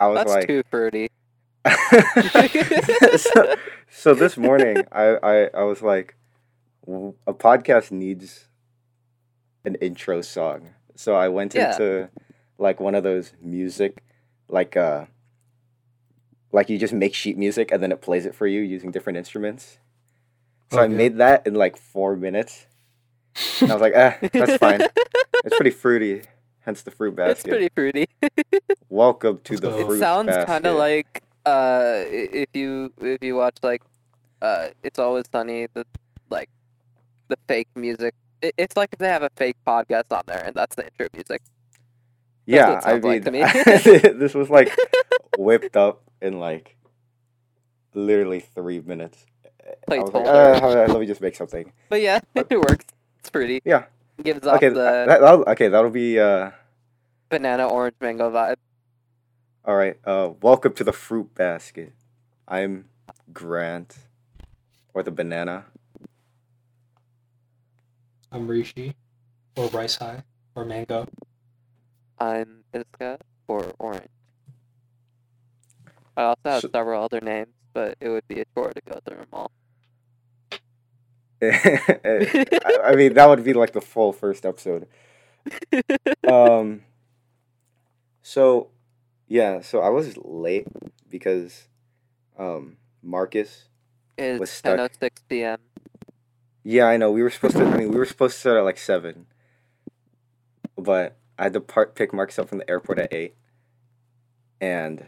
I was That's like, too fruity. so, so this morning, I, I, I was like, a podcast needs an intro song. So I went Yeah. into like one of those music, like uh, like you just make sheet music and then it plays it for you using different instruments. So Oh, I yeah. made that in like four minutes. And I was like, eh, that's fine. It's pretty fruity, hence the fruit basket. It's basket. pretty fruity. Welcome to the So- fruit It sounds kind of like uh, if you if you watch like uh, it's always sunny the like the fake music. It, it's like if they have a fake podcast on there and that's the intro music. yeah, what it I sounds like mean, to me. this was like whipped up in like literally three minutes. I like, uh, let me just make something. But yeah, it works. It's pretty. Yeah. Gives off Okay, the that, that'll, okay, that'll be uh. Banana orange mango vibe. All right. Uh, welcome to the fruit basket. I'm Grant, or the banana. I'm Rishi, or Rice High, or Mango. I'm Iska or orange. I also have So- several other names, but it would be a chore to go through them all. I, I mean, that would be like the full first episode. Um. So, yeah. So I was late because, um, Marcus. was It's stuck. 10:06 p.m. Yeah, I know. We were supposed to. I mean, we were supposed to start at like seven, but I had to part pick Marcus up from the airport at eight, and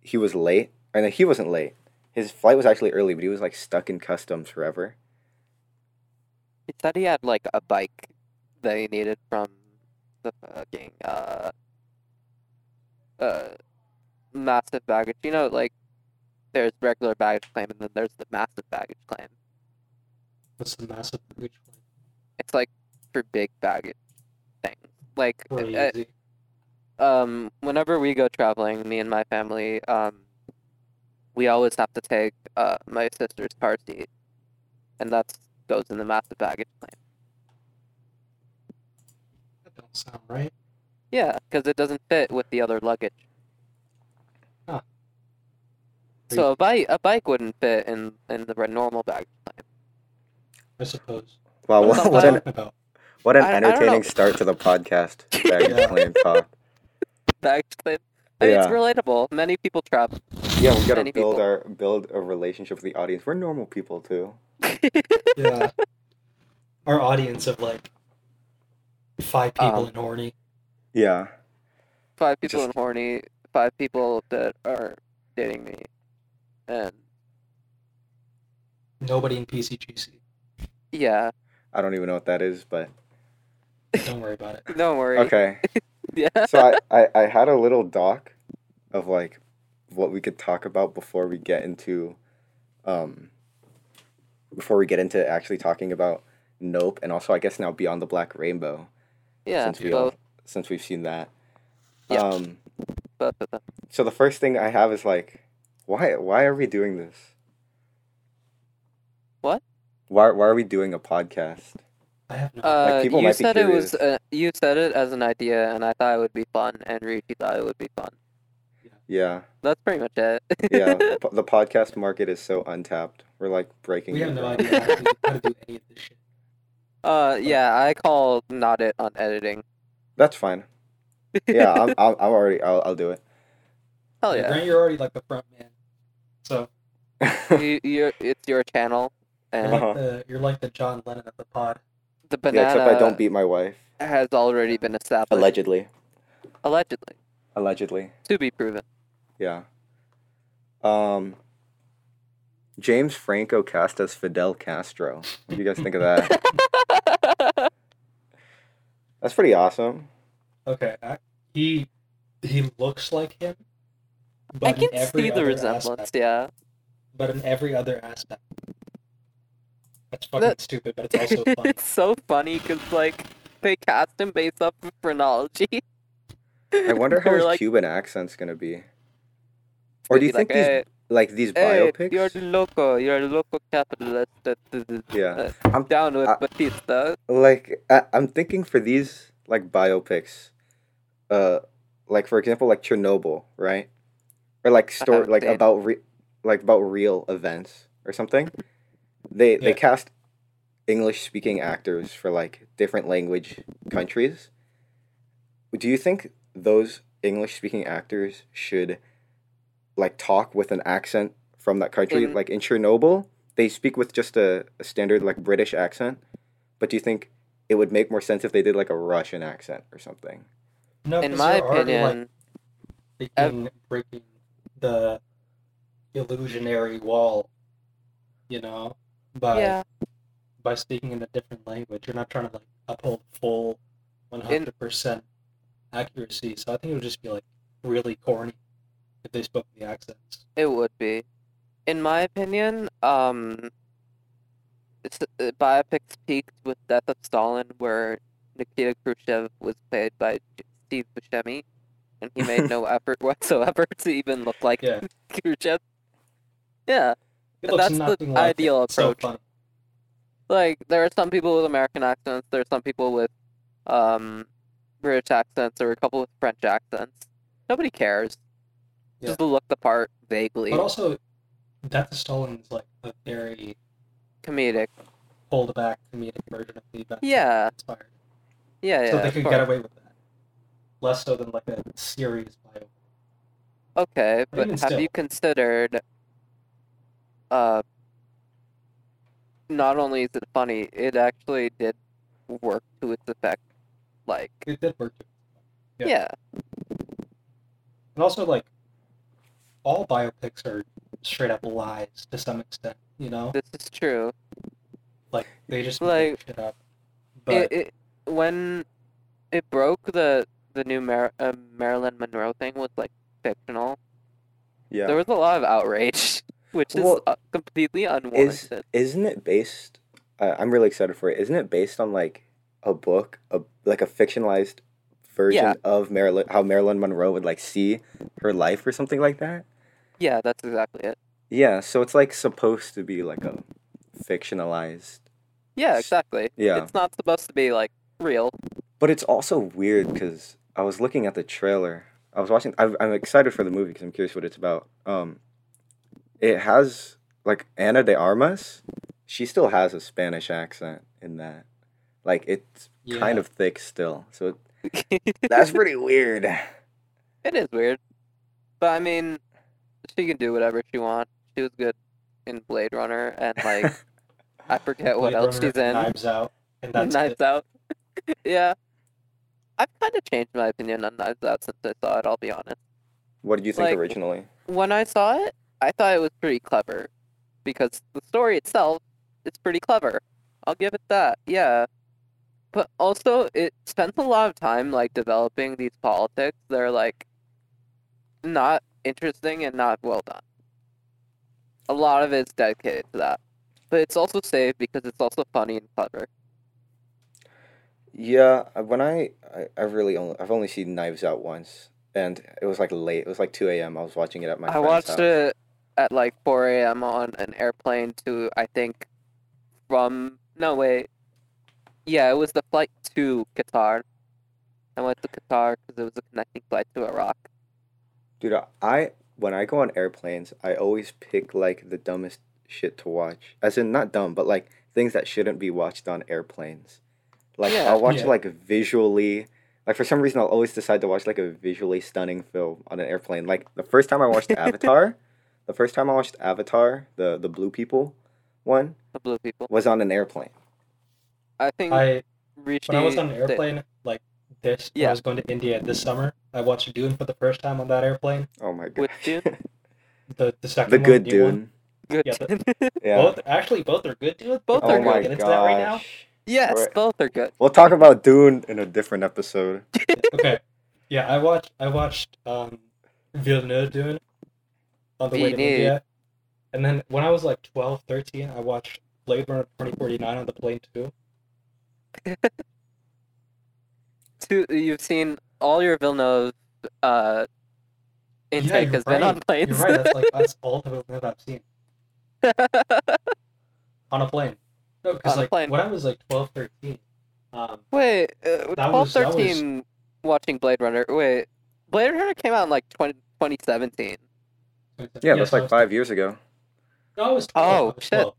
he was late. I know he wasn't late. His flight was actually early, but he was like stuck in customs forever. He said he had like a bike that he needed from the fucking uh uh massive baggage. You know, like there's regular baggage claim and then there's the massive baggage claim. What's the massive baggage claim? It's like for big baggage things. Like uh, um whenever we go traveling, me and my family, um we always have to take uh my sister's car seat. And that's goes in the massive baggage claim. That don't sound right. Yeah, because it doesn't fit with the other luggage. Huh. So a bike a bike wouldn't fit in in the normal bag. I suppose. Wow, what, what an about. what an I- I entertaining start to the podcast. Baggage Yeah. claim talk. Baggage claim. I mean, it's relatable. Many people travel. Yeah, we gotta Many build people. our build a relationship with the audience. We're normal people too. Yeah. Our audience of like five people Um, in horny. Yeah. five people in Just- horny. Five people that are dating me, and Nobody in PCGC. yeah, I don't even know what that is, but Don't worry about it. don't worry. okay. Yeah. so I, I, I had a little doc of like what we could talk about before we get into um before we get into actually talking about Nope and also I guess now Beyond the Black Rainbow yeah. since we all, Both, since we've seen that. Yeah. Um both of them. so the first thing I have is like why why are we doing this? What? Why why are we doing a podcast? I have no. Uh, people you might be said it was. curious. Uh, you said it as an idea, and I thought it would be fun, and Rishi thought it would be fun. Yeah. That's pretty much it. Yeah. the, the podcast market is so untapped. We're like breaking we have no ground. idea actually how to do any of this shit. uh, yeah, I call not it on editing. That's fine. Yeah, I'm, I'm, I'm already. I'll, I'll do it. Hell Yeah, yeah. Grant, you're already like the front man. So you, you, it's your channel, you're and like Uh-huh. the you're like the John Lennon of the pod. the yeah, banana except I don't beat my wife. has already been established. Allegedly. Allegedly, Allegedly. to be proven. Yeah. Um. James Franco cast as Fidel Castro. What do you guys think of that? That's pretty awesome. Okay, I, he he looks like him, I but can in every see the other resemblance. aspect, Yeah, but in every other aspect. That's fucking That- stupid, but it's also funny. it's so funny because like they cast him based off of phrenology. I wonder how They're his like, Cuban accent's gonna be. Or do you like, think these "Hey, like these hey, biopics? you're loco, you're a loco capitalist. Yeah. uh, I'm down with I- Batista. like I, I'm thinking for these like biopics, uh, like for example, like Chernobyl, right? or like story haven't like about re- like about real events or something. They they cast English speaking actors for like different language countries. Do you think those English speaking actors should like talk with an accent from that country? In- like in Chernobyl, they speak with just a, a standard like British accent. But do you think it would make more sense if they did like a Russian accent or something? No, In my opinion, like, breaking, breaking the illusionary wall, you know, by yeah. by speaking in a different language. You're not trying to like uphold full, one hundred percent accuracy. So I think it would just be like really corny if they spoke the accents. It would be. In my opinion, um, it's, uh, biopics peaked with Death of Stalin, where Nikita Khrushchev was played by Steve Buscemi, and he made no effort whatsoever to even look like Yeah, Khrushchev. Yeah, that's the like ideal so approach. funny. like there are some people with American accents, there are some people with um British accents, or a couple with French accents. Nobody cares. Yeah. Just look the part vaguely. But also, Death of Stalin is like a very Comedic. pulled back comedic version of the event. Yeah. Inspired. Yeah, yeah. so they could get away with that. Less so than like a serious bio. Okay, but have still. you considered uh not only is it funny, it actually did work to its effect. Like It did work. Yeah. yeah. And also, like, all biopics are straight up lies to some extent, you know? this is true. Like, they just Like, make shit up. But, It, it when it broke the the new Mar- uh, Marilyn Monroe thing was like fictional. Yeah. There was a lot of outrage, which is Well, uh, completely unwarranted. isn't it based uh, i'm really excited for it isn't it based on like a book a like a fictionalized version Yeah. of marilyn how marilyn monroe would like see her life or something like that Yeah, that's exactly it. yeah so it's like supposed to be like a fictionalized Yeah, exactly. yeah It's not supposed to be like real. but it's also weird because i was looking at the trailer i was watching I'm, I'm excited for the movie because i'm curious what it's about um it has like Ana de Armas she still has a spanish accent in that like it's yeah. kind of thick still. So that's pretty weird. It is weird. But I mean, she can do whatever she wants. She was good in Blade Runner and like I forget what Blade else Runner, she's in. Knives Out. And that's Knives it. Out. yeah. I've kind of changed my opinion on Knives Out since I saw it, I'll be honest. What did you think Like- originally? When I saw it, I thought it was pretty clever. Because the story itself is pretty clever. I'll give it that, yeah. But also, it spends a lot of time, like, developing these politics They're like, not interesting and not well done. A lot of it's dedicated to that. But it's also saved because it's also funny and clever. Yeah, when I, I I really only I've only seen Knives Out once, and it was like late. It was like two a.m. I was watching it at my I watched house. it at like 4 a.m. on an airplane to, I think, from. No, wait. Yeah, it was the flight to Qatar. I went to Qatar because it was a connecting flight to Iraq. Dude, I when I go on airplanes, I always pick like the dumbest shit to watch. As in not dumb, but like things that shouldn't be watched on airplanes. Like Yeah. I'll watch Yeah. like visually like for some reason I'll always decide to watch like a visually stunning film on an airplane. Like the first time I watched Avatar, the first time I watched Avatar, the the blue people one The blue people. was on an airplane. I think I Rishi. when I was on an did- airplane like this, Yeah. I was going to India this summer. I watched Dune for the first time on that airplane. Oh my god. Which Dune? The the second the one, good new one. Dune. Good. Yeah, Yeah. Both actually both are good Dunes. Both but are we're oh not my getting that right now. Oh gosh. yes, Right. both are good. We'll talk about Dune in a different episode. okay. Yeah, I watched I watched um Villeneuve Dune on the way to Villeneuve. India. And then when I was like 12, 13, I watched Blade Runner 2049 on the plane too. Two, you've seen all your Villeneuve uh, intake you're has been on planes. You're right, that's like that's all the Villeneuve I've seen. On a plane. No, because like plane. when I was like 12, 13, um Wait, uh, That 12, was- that was- 13 watching Blade Runner. Wait, Blade Runner came out in like 20, 2017. Yeah, Yes, that's I like was- five years ago. No, I was 12. Oh, I was shit. 12.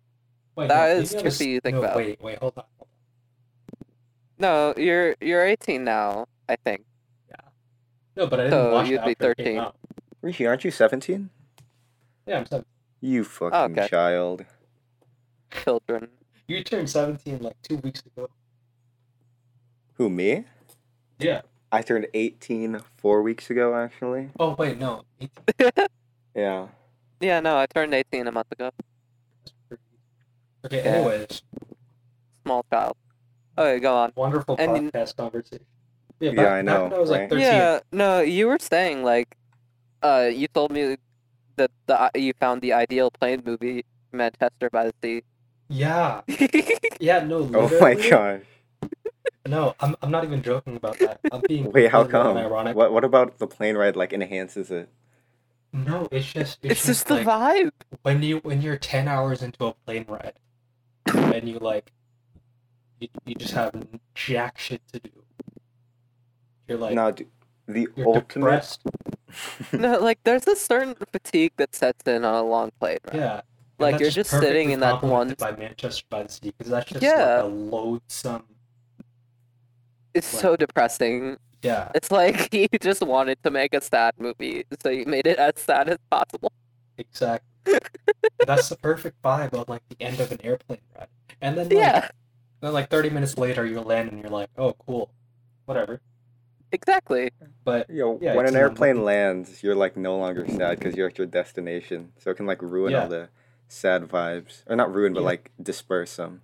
Wait, That no, is maybe I was- trippy to think no, about. Wait, wait, hold on. Hold on. No, you're you're 18 now, I think. Yeah. No, but I didn't So watch you'd be after it came 13. out. Rishi, aren't you 17? Yeah, I'm 17. You fucking okay. child. Children. You turned 17 like two weeks ago. Who, me? Yeah. I turned 18 four weeks ago, actually. Oh, wait, no. Yeah. Yeah, no, I turned 18 a month ago. Okay, Yeah. anyways, Small child. Okay, go on. wonderful And- podcast conversation. Yeah, Yeah, back, I back know, when I was like 13. Yeah, no, you were saying like, uh, you told me that the you found the ideal plane movie, Manchester by the Sea. Yeah. Yeah, no, Oh my god. No, I'm, I'm not even joking about that. I'm being Wait, how completely come? Ironic. What What about the plane ride? Like enhances it? No, it's just it's, it's just the like, vibe. when you when you're 10 hours into a plane ride and you like you, you just have jack shit to do. You're like no, dude, the you're ultimate. depressed. No, like there's a certain fatigue that sets in on a long plane ride. Yeah. And Like you're just sitting in that one. by Manchester by the Sea because that's just Yeah. like a loathsome. It's like- so depressing. Yeah, It's like you just wanted to make a sad movie, so you made it as sad as possible. exactly. that's the perfect vibe of like the end of an airplane ride, and then like, Yeah, then like 30 minutes later you land and you're like, oh cool, whatever. exactly. But Yo, Yeah, when an airplane lands, you're like no longer sad because you're at your destination. So it can like ruin Yeah. all the sad vibes, or not ruin, but Yeah. like disperse them.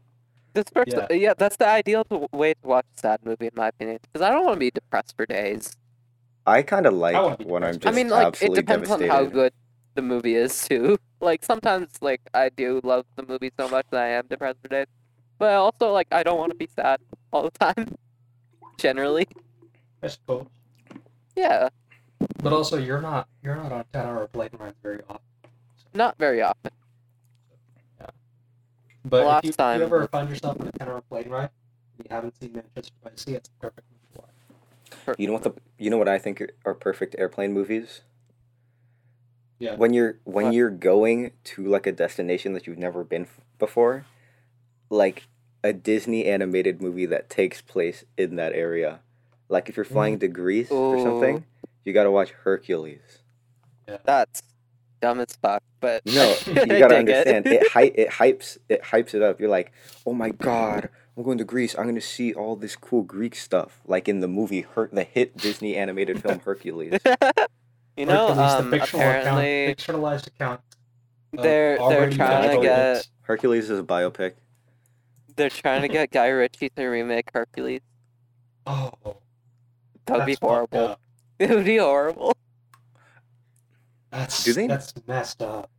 Disperse, person, yeah. that's the ideal way to watch a sad movie, in my opinion. Because I don't want to be depressed for days. I kind of like when I'm just I mean, like it absolutely depends devastated. on how good the movie is too. Like sometimes, like I do love the movie so much that I am depressed for days, but also like I don't want to be sad all the time. Generally, I suppose. yeah, But also you're not you're not on 10 hour plane rides very often. not very often. But Last if you, if time- you ever find yourself in a 10 hour plane ride, and you haven't seen Manchester by the Sea, it's a perfect movie to watch. You know what the you know what I think are- are perfect airplane movies? Yeah. When you're when What? you're going to like a destination that you've never been f- before, like a Disney animated movie that takes place in that area. Like if you're flying mm. to Greece or something, you got to watch Hercules. That's dumb as fuck, but No, you gotta dig it. understand. It hy- it hypes it hypes it up. You're like, oh my god, I'm going to Greece. I'm gonna see all this cool Greek stuff, like in the movie Her- the hit Disney animated film Hercules. you know, Hercules, um, the fictional apparently account, fictionalized account. they're- they're trying to get- Hercules is a biopic. they're trying to get Guy Ritchie to remake Hercules. Oh, That would be horrible. up. It would be horrible. That's Do they- that's messed up.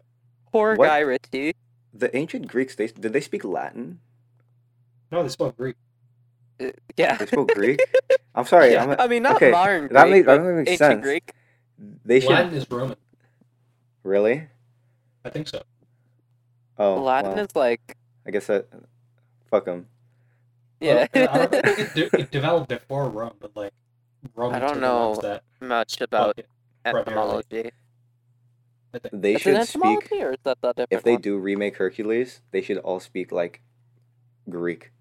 Poor What? Guy Ritchie. The ancient Greeks, they did they speak Latin? No, they spoke Greek. Uh, Yeah. They spoke Greek. I'm sorry. yeah. I'm a- I mean, not okay, modern that Greek, make- that but makes ancient sense. Greek. they should Latin is Roman. really. I think so. Oh, Latin well, is like, I guess that. Fuck them. yeah. Well, I don't know. It, de- it developed before Rome, but like Rome. I don't took the ones know That much about fuck primarily. etymology. I think. They should speak. or is that the If they one? do remake Hercules, they should all speak like Greek.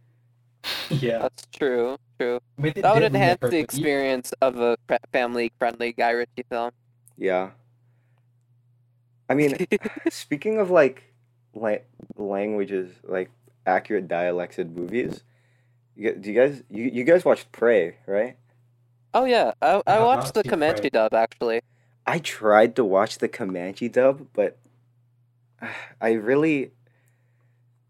yeah. That's true. True. I mean, That would enhance the experience of a family-friendly Guy Ritchie film. Yeah. I mean, speaking of like, la- languages, like accurate dialects in movies, you, do you guys you, you guys watched Prey, right? oh yeah, I, I have watched the Comanche Prey. dub actually. I tried to watch the Comanche dub, but I really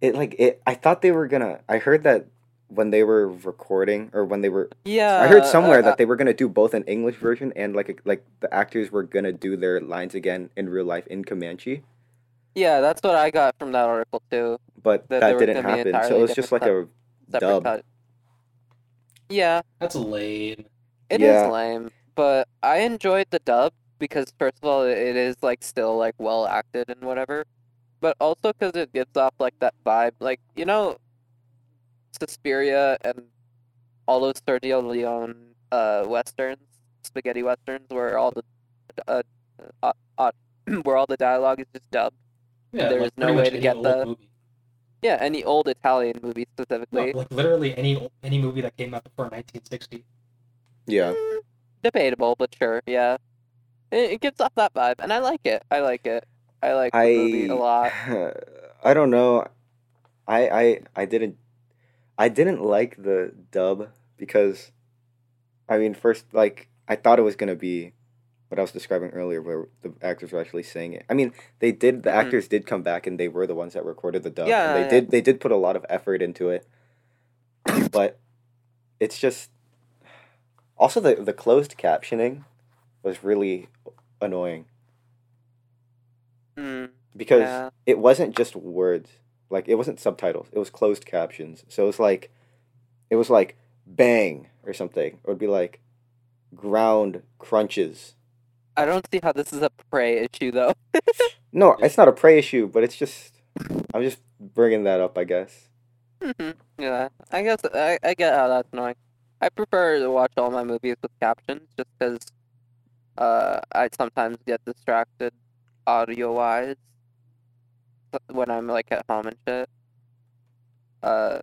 it like it I thought they were gonna I heard that when they were recording or when they were Yeah. I heard somewhere uh, that they were gonna do both an English version and like a, like the actors were gonna do their lines again in real life in Comanche, Yeah, that's what I got from that article too. but That that, didn't happen. So entirely it was just like different a dub. cut. Yeah, That's lame. it is Yeah. lame, but I enjoyed the dub because first of all, it is like still like well acted and whatever, but also because it gives off like that vibe, like you know, Suspiria and all those Sergio Leone uh westerns, spaghetti westerns, where all the uh, uh, uh where all the dialogue is just dubbed. Yeah, There's like no way to get the- movie. Yeah, any old Italian movie No, specifically. like literally any any movie that came out before 1960. Yeah. Mm, debatable, but sure, yeah. It, it gives off that vibe, and I like it. I like it. I like the I movie a lot. I don't know. I I I didn't I didn't like the dub because I mean first like I thought it was gonna be what I was describing earlier where the actors were actually saying it. I mean they did the Mhm. actors did come back and they were the ones that recorded the dub. Yeah, they yeah. did they did put a lot of effort into it. but it's just also the the closed captioning was really annoying. Mm, because yeah. it wasn't just words. Like it wasn't subtitles. It was closed captions. So it was like it was like bang or something. It'd be like ground crunches. I don't see how this is a prey issue though. no it's not a prey issue but it's just i'm just bringing that up i guess. Mhm, yeah, I guess I, I get how that's annoying. I prefer to watch all my movies with captions just because uh, I sometimes get distracted audio wise when I'm like at home and shit. Uh,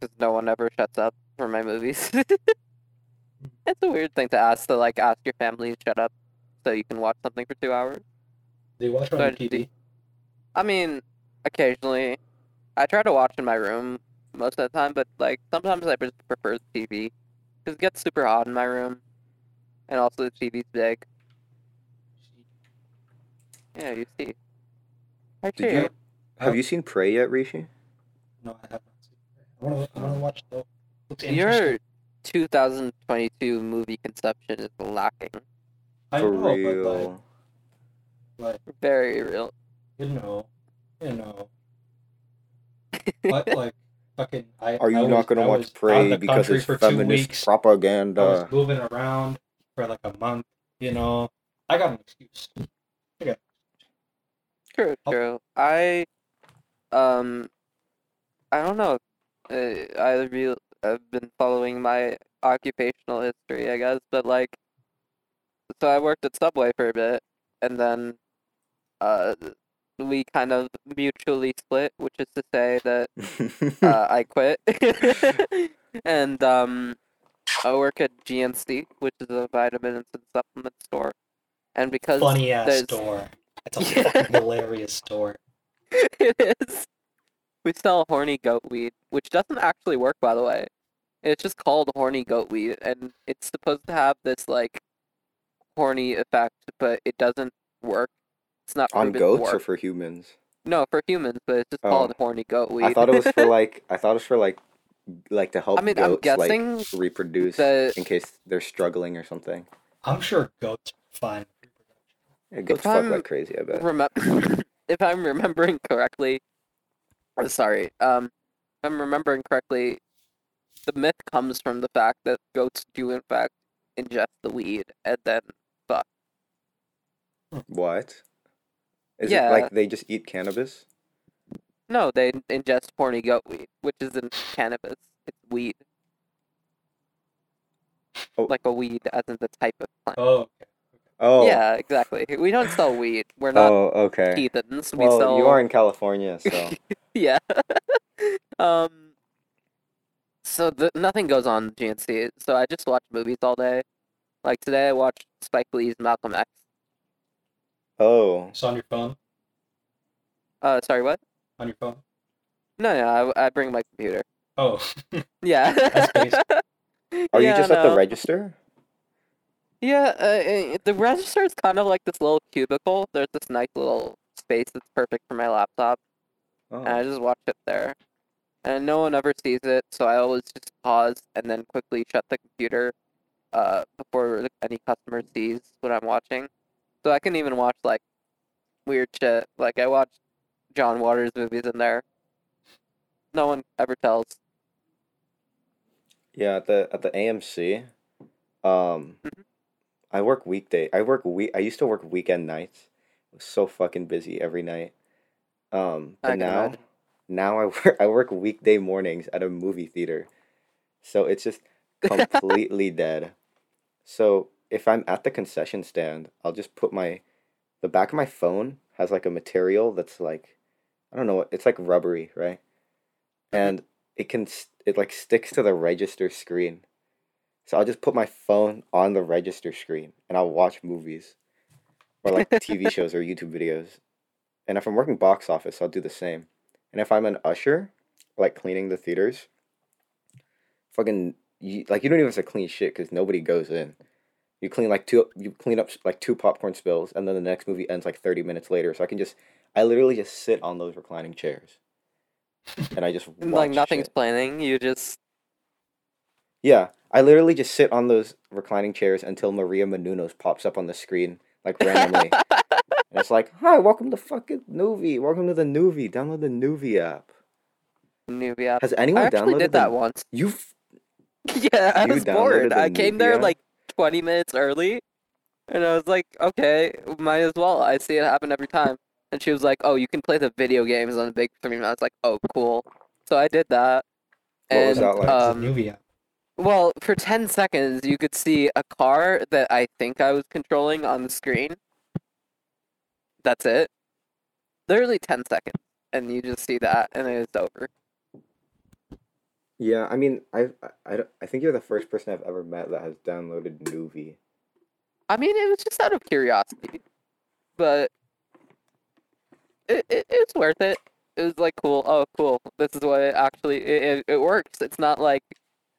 because no one ever shuts up for my movies. it's a weird thing to ask to like ask your family to shut up so you can watch something for two hours. Do you watch So on I TV? I mean, occasionally. I try to watch in my room most of the time, but like sometimes I just prefer the TV because it gets super hot in my room, and also the TV's big. Yeah, you see. I Did you- have you seen prey yet rishi No, I have not. I want to. I want to watch it though. Your 2022 movie conception is lacking. I for know, but real like, like Very real. you know, you know, but like fucking. I, are you I not was- gonna I watch was prey because it's feminist weeks. I propaganda was moving around for like a month. You know, I got an excuse. True, Oh. I, um, I don't know. I real I've been following my occupational history, I guess, but like, so I worked at Subway for a bit, and then, uh, we kind of mutually split, which is to say that uh, I quit, and um, I work at GNC, which is a vitamins and supplement store, and because Funny ass store. It's a Yeah. fucking hilarious store. it is. We sell horny goat weed, which doesn't actually work, by the way. It's just called horny goat weed, and it's supposed to have this like horny effect, but it doesn't work. It's not on proven to goats or for humans No, for humans, but it's just Oh. called horny goat weed. i thought it was for like i thought it was for like like to help I mean, I'm goats guessing like reproduce the in case they're struggling or something I'm sure goats are fine. With reproduction. yeah, goats If fuck I'm like crazy i bet remem- if I'm remembering correctly, or sorry, um, if I'm remembering correctly, the myth comes from the fact that goats do in fact ingest the weed and then fuck. What? Is Yeah. it like they just eat cannabis? no, they ingest horny goat weed, which isn't cannabis. It's weed. Oh. Like a weed, as in the type of plant. Oh, okay. Oh. Yeah, exactly. We don't sell weed. We're not Oh, okay. heathens. We Well, sell. you are in California, so yeah. um. So the, nothing goes on GNC. So I just watch movies all day. Like today, I watched Spike Lee's Malcolm X. oh, It's on your phone. Uh, sorry, what? On your phone. No, no, I, I bring my computer. Oh, Yeah. That's basic. are you Yeah, just at the register? Yeah, uh, uh, the register is kind of like this little cubicle. There's this nice little space that's perfect for my laptop, Oh. and I just watch it there. And no one ever sees it, so I always just pause and then quickly shut the computer uh, before any customer sees what I'm watching. So I can even watch like weird shit. Like I watch John Waters movies in there. No one ever tells. Yeah, at the at the AMC, um, Mhm. I work weekday. I work week. I used to work weekend nights. I was so fucking busy every night. Um, I but can now, imagine. now I work. I work weekday mornings at a movie theater, so it's just completely dead. So if I'm at the concession stand, I'll just put my the back of my phone has like a material that's like I don't know what it's like rubbery, right? And it can it like sticks to the register screen. So I'll just put my phone on the register screen and I'll watch movies or like TV shows or YouTube videos. And if I'm working box office, I'll do the same. And if I'm an usher, like cleaning the theaters, fucking you, like you don't even have to clean shit because nobody goes in. You clean like two, you clean up like two popcorn spills, and then the next movie ends like thirty minutes later. So I can just, I literally just sit on those reclining chairs, and I just like nothing's shit. planning. You just Yeah, I literally just sit on those reclining chairs until Maria Menounos pops up on the screen like randomly, and it's like, "Hi, welcome to fucking Noovie. Welcome to the Noovie. Download the Noovie app." newbie app. Has anyone I actually downloaded did the- that once. You f- Yeah, I You was bored. I came there like 20 minutes early, and I was like, okay, might as well. I see it happen every time. And she was like, oh, you can play the video games on the big screen. I was like, oh, cool. So I did that. What and was that like? It's a um, Nuvia. Well, for 10 seconds, you could see a car that I think I was controlling on the screen. That's it. Literally 10 seconds. And you just see that, and it's over. Yeah, I mean, I, I, I, think you're the first person I've ever met that has downloaded Noovie. I mean, it was just out of curiosity, but it, it it's worth it. It was like cool. Oh, cool. This is what it actually it, it, it works. It's not like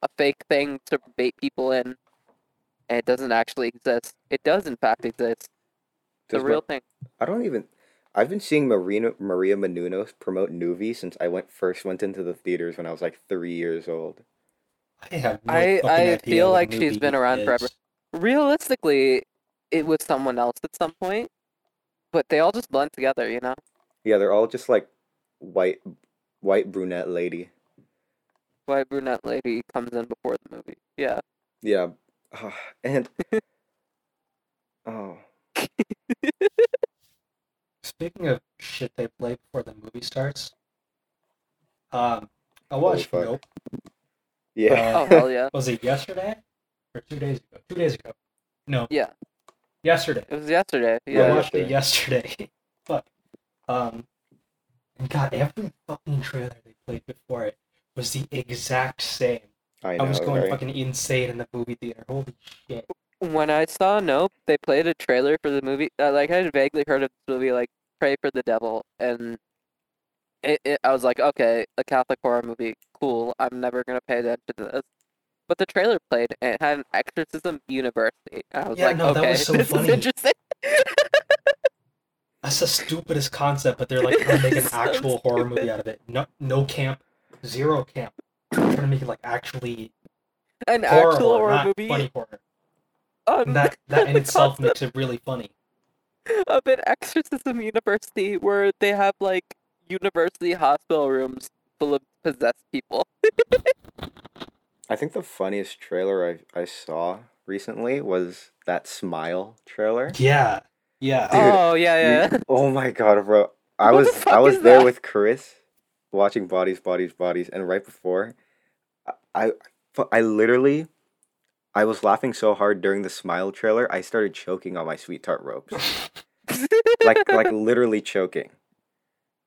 a fake thing to bait people in, and it doesn't actually exist. It does in fact exist. The Does Ma- real thing. I don't even. I've been seeing Marina Maria Menounos promote Noovie since I went first went into the theaters when I was like three years old. I have no I I feel like she's been around is. forever. Realistically, it was someone else at some point, but they all just blend together. You know. Yeah, they're all just like white, white brunette lady. White brunette lady comes in before the movie. Yeah. Yeah, and oh, Speaking of shit they play before the movie starts, um, I watched fuck. Nope. yeah. Oh hell yeah. Was it yesterday or two days ago? Two days ago. No, Yeah. yesterday. It was yesterday. I Yeah, Yeah. watched it yesterday. Fuck. Um, and God, every fucking trailer they played before it was the exact same. I I, was going right? fucking insane in the movie theater. Holy shit. When I saw Nope, they played a trailer for the movie. Uh, like I had vaguely heard of this movie, like Prey for the Devil, and it, it, I was like, okay, a Catholic horror movie, cool. I'm never gonna pay attention to this. But the trailer played, and it had an exorcism university. And I was Yeah, like, no, that okay, was so this funny. is interesting. That's the stupidest concept, but they're like trying to make an So actual horror movie out of it. No, no camp, zero camp. They're trying to make it like actually An horror, actual horror not movie funny horror. on And that that in itself concept makes it really funny. of an exorcism university where they have like university hospital rooms full of possessed people. I think the funniest trailer I I saw recently was that Smile trailer. Yeah, yeah. Dude, oh yeah, You- yeah. oh my god, bro! I What was I was there that? with Chris, watching Bodies, Bodies, Bodies, and right before, I, I, I literally, I was laughing so hard during the Smile trailer, I started choking on my sweet tart ropes, like like literally choking.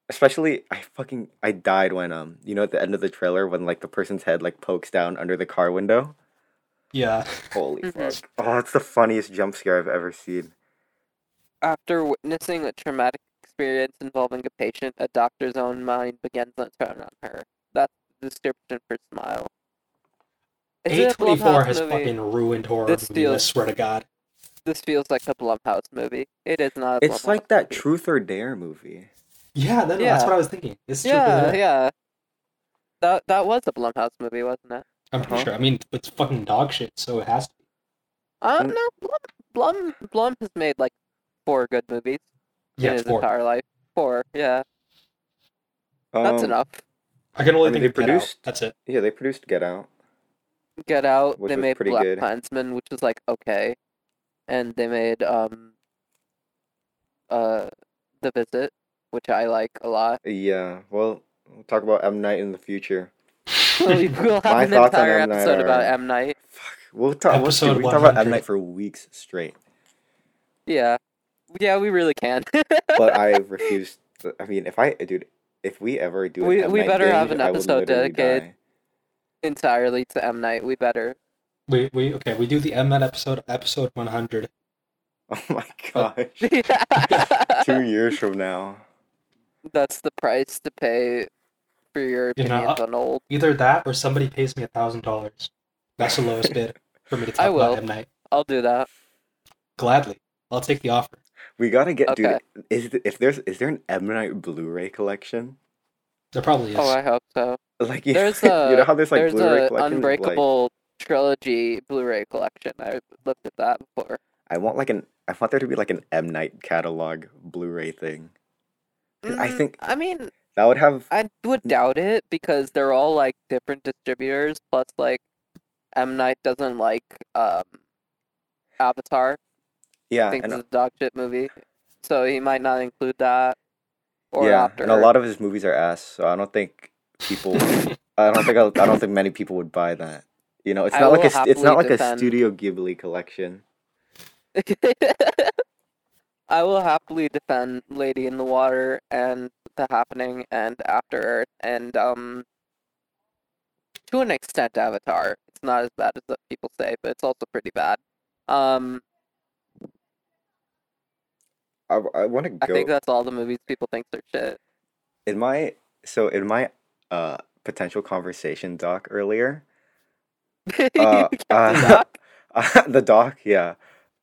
Especially, I fucking I died when um you know at the end of the trailer when like the person's head like pokes down under the car window. Yeah. Holy Mhm. fuck! Oh, that's the funniest jump scare I've ever seen. After witnessing a traumatic experience involving a patient, a doctor's own mind begins to turn on her. That's the description for Smile. Is a A24 has movie? fucking ruined horror This movies, I swear to God. This feels like a Blumhouse movie. It is not. A It's Blumhouse like that movie. Truth or Dare movie. Yeah, no, no, Yeah. that's what I was thinking. It's true. Yeah, yeah. That that was a Blumhouse movie, wasn't it? I'm pretty Uh-huh. sure. I mean, it's fucking dog shit, so it has to be. I don't know. Blum, Blum Blum has made like four good movies in Yeah, his four. entire life. Four, yeah, that's Um, enough. I can only I mean, think they of Get Out. produced- That's it. Yeah, they produced Get Out. Get Out. which they was made pretty Black good. Klansman, which was like okay, and they made um uh The Visit, which I like a lot. Yeah, well, we'll talk about M Night in the future. we will have My an thoughts on entire M. Night episode about M Night. Fuck, we'll talk. We'll, dude, we can talk about M Night for weeks straight. Yeah. Yeah, we really can. but I refuse. To, I mean, if I, dude, if we ever do, We- we Night better have an episode literally dedicated. die. entirely to M Night. We better. We we okay. We do the M Night episode episode one hundred. Oh my oh. gosh, two years from now. That's the price to pay for your You know, on old. Either that or somebody pays me a thousand dollars. That's the lowest bid for me to talk I will. about M Night. I'll do that. Gladly, I'll take the offer. We gotta get, Okay. dude. Is th- if there's is there an M Night Blu-ray collection? There probably is. Oh, I hope so. Like you, There's you a know how there's like there's Blu-ray a collections. of, Like, Unbreakable trilogy Blu-ray collection. I looked at that before. I want like an I want there to be like an M Night catalog Blu-ray thing. I Mm, think- I mean, That would have I would doubt it because they're all like different distributors. Plus, like M Night doesn't like um Avatar. Yeah, thinks and it's a dog shit movie, so he might not include that. Or yeah, after. and a lot of his movies are ass. So I don't think people. I don't think I, I don't think many people would buy that. You know, it's I not like a it's not like a Studio Ghibli collection. I will happily defend Lady in the Water and The Happening and After Earth and um to an extent Avatar. It's not as bad as people say, but it's also pretty bad. Um I, I want to go. I think that's all the movies people think are shit. in my so in my uh potential conversation doc earlier. Uh, uh, Doc? the doc, yeah.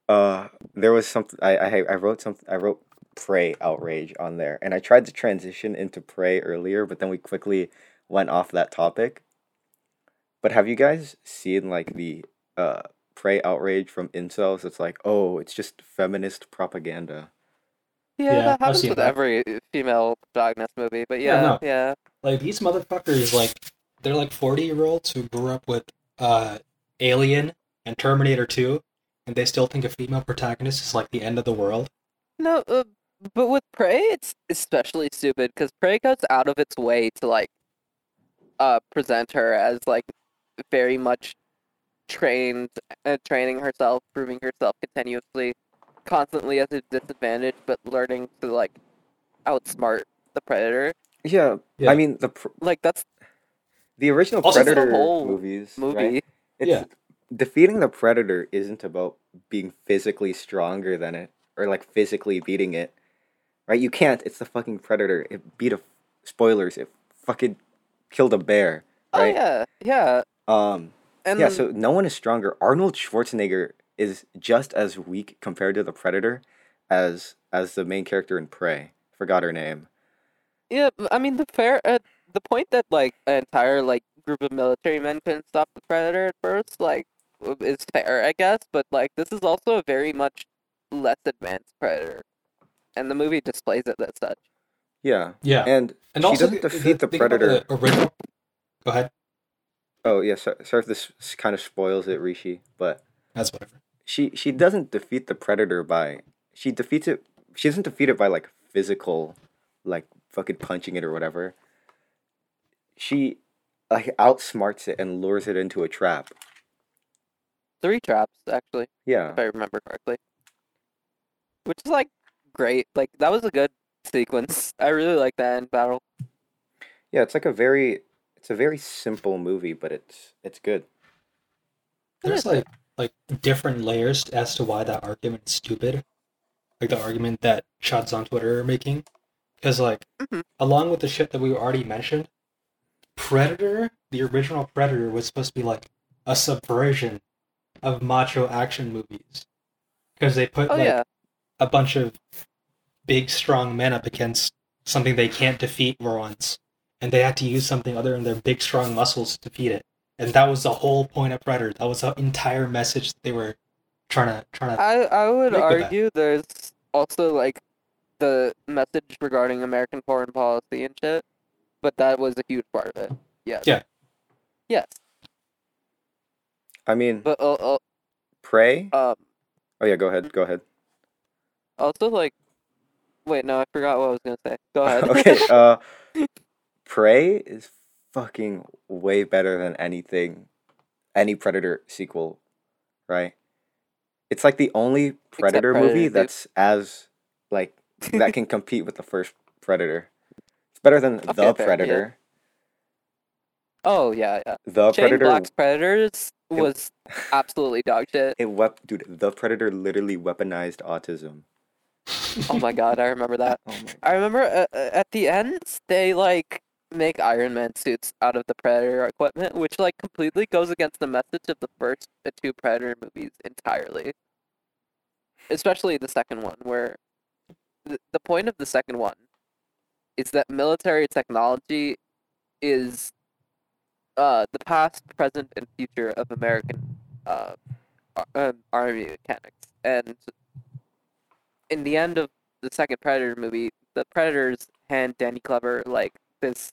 Uh, there was something I, I I wrote something I wrote prey outrage on there, and I tried to transition into prey earlier, but then we quickly went off that topic. But have you guys seen like the uh prey outrage from incels? It's like, oh, it's just feminist propaganda. Yeah, Yeah, that happens with that. every female protagonist movie, but Yeah, yeah, no. yeah. Like these motherfuckers, like they're like forty year olds who grew up with uh Alien and Terminator Two, and they still think a female protagonist is like the end of the world. No, uh, but with Prey, it's especially stupid because Prey goes out of its way to like, uh, present her as like very much trained, uh, training herself, proving herself continuously, constantly at a disadvantage, but learning to like outsmart the predator. Yeah, Yeah. I mean the pr- Like that's the original Also, the Predator whole movies, movie. right? It's, Yeah. defeating the predator isn't about being physically stronger than it or like physically beating it, right? You can't. It's the fucking predator. It beat a spoilers. It fucking killed a bear, Oh yeah, yeah. Um, And yeah. So no one is stronger. Arnold Schwarzenegger is just as weak compared to the predator as as the main character in Prey. Forgot her name. Yeah, b- I mean the fair uh, the point that like an entire like group of military men couldn't stop the predator at first, like is fair, I guess. But like this is also a very much less advanced predator, and the movie displays it as such. Yeah, Yeah, and, and she also doesn't the- defeat the, think about predator. the original. Go ahead. Oh yeah, so, sorry if this kind of spoils it, Rishi, but That's whatever. She she doesn't defeat the predator by she defeats it she doesn't defeat it by like physical like fucking punching it or whatever she like outsmarts it and lures it into a trap Three traps, actually, yeah if I remember correctly. Which is like great. Like that was a good sequence. I really like that end battle. yeah it's like a very it's a very simple movie but it's it's good There's like like different layers as to why that argument is stupid. Like the argument that shots on Twitter are making. Because like Mhm. along with the shit that we already mentioned, Predator, the original Predator was supposed to be like a subversion of macho action movies. Because they put Oh like yeah, a bunch of big strong men up against something they can't defeat once. And they had to use something other than their big strong muscles to defeat it. And that was the whole point of Predator. That was the entire message they were trying to trying to I I would Make that. argue there's also like the message regarding American foreign policy and shit, but that was a huge part of it. Yes. Yeah. Yes, i mean but uh, prey uh, um, oh yeah go ahead go ahead also like, wait, no, I forgot what I was gonna say. Go ahead. okay uh prey is fucking way better than anything any predator sequel right it's like the only predator movie dude. that's as like that can compete with the first Predator. It's better than Okay, the fair, yeah. Predator. Oh yeah, yeah. The Shane Predator. Black's Predators It- was absolutely dog shit. It wep- dude. The Predator literally weaponized autism. Oh my god, I remember that. Oh. I remember uh, uh, at the end they like make Iron Man suits out of the Predator equipment, which like completely goes against the message of the first two Predator movies entirely. Especially the second one, where the, the point of the second one is that military technology is uh, the past, present, and future of American uh, um, army mechanics. And in the end of the second Predator movie, the Predators hand Danny Glover like this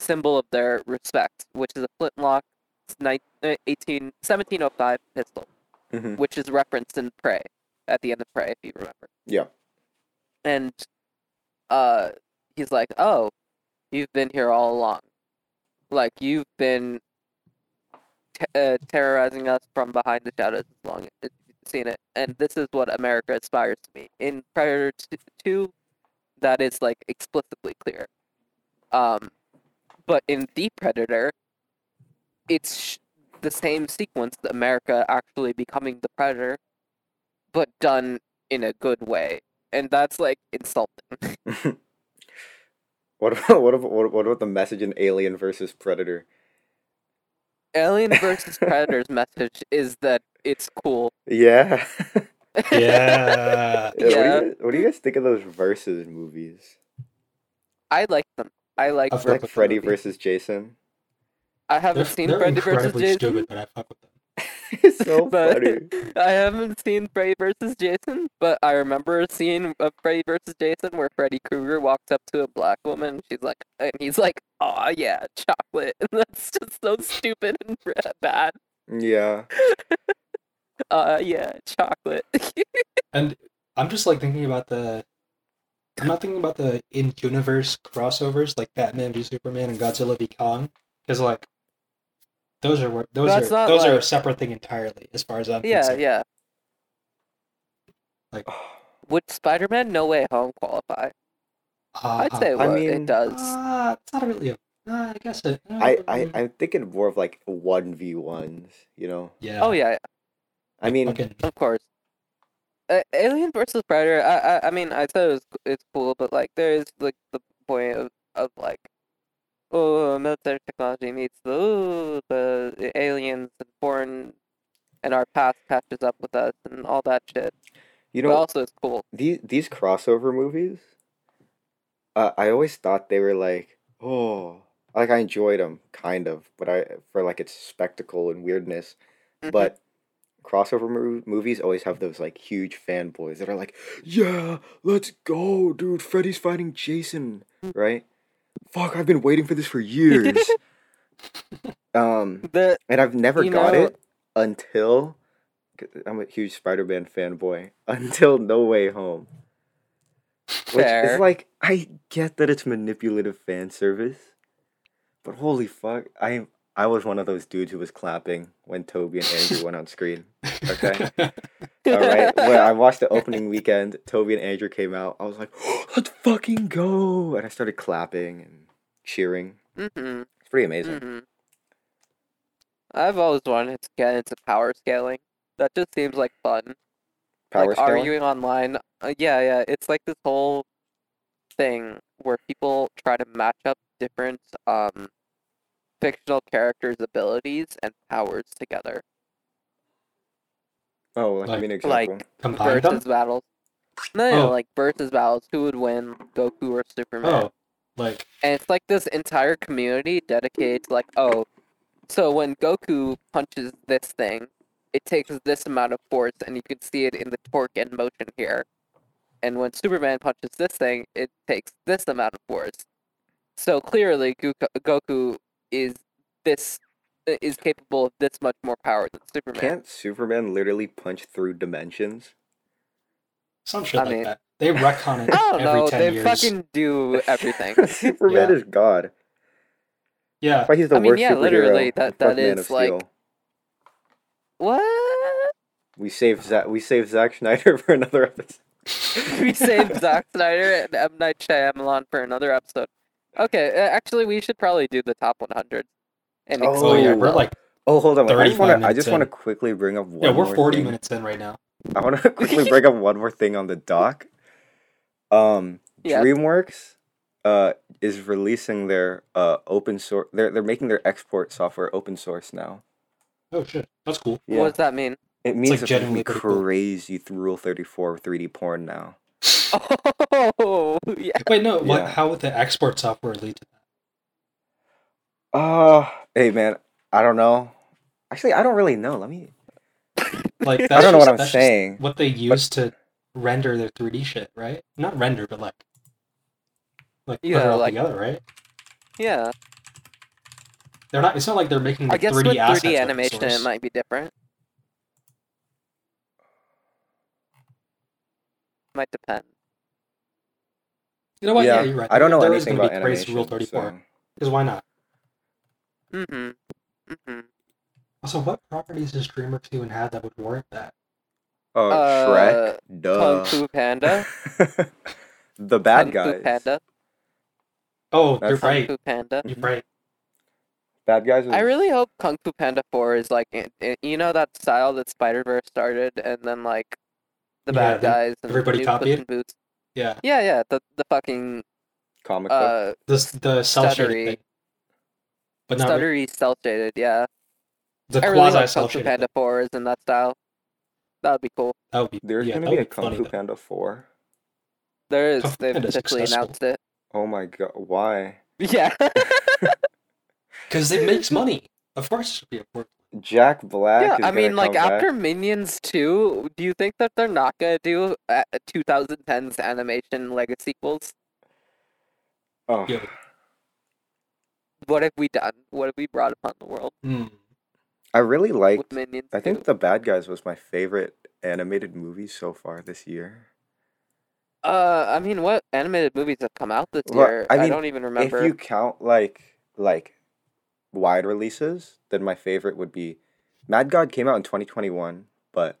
symbol of their respect, which is a flintlock ni- uh, 18, 1705 pistol, Mhm. which is referenced in Prey at the end of Prey, if you remember. Yeah. And uh, he's like, "Oh, you've been here all along. Like you've been t- uh, terrorizing us from behind the shadows as long as you've seen it, and this is what America aspires to be." In Predator t- Two, that is like explicitly clear. Um, but in The Predator, it's sh- the same sequence: America actually becoming the predator, but done in a good way, and that's like insulting. what about what about what about the message in Alien versus Predator? Alien versus Predator's message is that it's cool. Yeah. Yeah. Yeah, What, do you what do you guys think of those versus movies? I like them. I like. I've versus Like Freddy movies. versus Jason. I haven't They're, seen they're Freddy versus Jason. stupid, but I fuck with them. so But- funny. I haven't seen Freddy versus Jason, but I remember a scene of Freddy versus Jason where Freddy Krueger walks up to a black woman. And she's like, and he's like, "Oh yeah, chocolate." And that's just so stupid and bad. Yeah. Uh, yeah, chocolate. And I'm just like thinking about the. I'm not thinking about the in universe crossovers like Batman v Superman and Godzilla v Kong, because like those are wor- those That's are not those are a separate thing entirely, as far as I'm yeah, concerned. yeah. Like, Would Spider-Man No Way Home qualify? I'd uh, say I well, mean, it does. Uh, it's not really a. Uh, I guess it. uh, I, I I'm thinking more of like one v ones. You know. yeah. oh yeah, I mean, Fucking, of course. Uh, Alien versus Predator. I, I I mean I said it was it's cool, but like there is like the point of, of like, oh military technology meets the the aliens and foreign, and our past catches up with us and all that shit. you but know, also it's cool. these these crossover movies. Uh, I always thought they were like, oh, like I enjoyed them, kind of, but I for like its spectacle and weirdness. Mhm. But crossover movies always have those like huge fanboys that are like, yeah, let's go, dude. Freddy's fighting Jason, right? Fuck, I've been waiting for this for years. um, the and I've never got know- it until I'm a huge Spider-Man fanboy until No Way Home. Which Fair. is like I get that it's manipulative fan service, but holy fuck, I I was one of those dudes who was clapping when Tobey and Andrew went on screen. Okay. All right, when I watched the opening weekend, Tobey and Andrew came out. I was like, "Let's fucking go!" And I started clapping and cheering. mm-hmm, It's pretty amazing. mm-hmm. I've always wanted to get into power scaling. That just seems like fun. Power like scaling. arguing online. Uh, yeah, yeah. It's like this whole thing where people try to match up different um fictional characters' abilities and powers together. Oh, like, Like- give me an example. like- Combine them? versus battles. No, no, Oh. like versus battles. Who would win, Goku or Superman? Oh, like And it's like this entire community dedicated to like, oh, so when Goku punches this thing, it takes this amount of force, and you can see it in the torque and motion here. And when Superman punches this thing, it takes this amount of force. So clearly, Goku, Goku is this uh, is capable of this much more power than Superman. Can't Superman literally punch through dimensions? some shit I like mean- that. They retcon it I don't every know. ten They years. fucking do everything. Superman Yeah. is God. Yeah, That's why he's the I mean, worst yeah, superhero. literally, that- Fuck that Man is, of like- Steel. what? We saved Zack. We saved Zack Snyder for another episode. we saved Zack Snyder and M Night Shyamalan for another episode. Okay, uh, actually, we should probably do the top 100. And Oh, Oh, yeah, we're like, Oh, hold on. I just want to. I just want to quickly bring up one. yeah, we're more 40 thing. minutes in right now. I want to quickly bring up one more thing on the dock. Um, Yeah. DreamWorks, uh, is releasing their uh open source. They're they're making their export software open source now. Oh, shit. That's cool. What does that mean? It means like it's gonna be cool. crazy through Rule Thirty Four 3D porn now. Oh, yeah. Wait, no. What? Yeah. How would the export software lead to that? Uh, hey man, I don't know. Actually, I don't really know. Let me. Like, I don't know just- what I'm that's just saying. What they use to render their 3D shit, right? Not render, but like, like put it all like- together, right? Yeah. They're not. It's not like they're making I like guess 3D with 3D animation, source. it might be different. Might depend. You know what? Yeah, yeah, you're right. I don't know There is anything gonna about be crazy animation. Rule 34. so- Because why not? Mm-hmm. Mm-hmm. Also, what properties does DreamWorks even have that would warrant that? Oh, Uh, Shrek, duh. Kung Fu Panda. the bad Kung Fu guys. Panda. Oh, you're right. Kung. Fu Panda. You're right. Bad guys. Was, I really hope Kung Fu Panda 4 is like, i- i- you know, that style that Spider Verse started, and then like the Yeah, bad then guys and everybody New copied? Boots. Yeah. Yeah, yeah, the the fucking comic book. uh This the cell Stuttery. shaded thing. But not really- stuttery cell shaded. Yeah, the I really quasi hope cell Kung Fu shaded. Panda 4 is in that style. That would be cool. That would be. There's yeah, gonna that be a Kung funny, Fu though. Panda four. There is. Kung They've Panda's officially successful. announced it. Oh my god, why? Yeah. Because it makes money. Of course, it should be a port. Jack Black. yeah, is I mean, gonna like come back. after Minions 2, do you think that they're not gonna do uh, 2010's animation Lego sequels? Oh, Yeah. What have we done? What have we brought upon the world Hmm. I really liked. with Minions? I 2? think The Bad Guys was my favorite animated movie so far this year. Uh, I mean, what animated movies have come out this Well, year? I I, don't even remember. If you count like like wide releases, then my favorite would be Mad God came out in 2021, but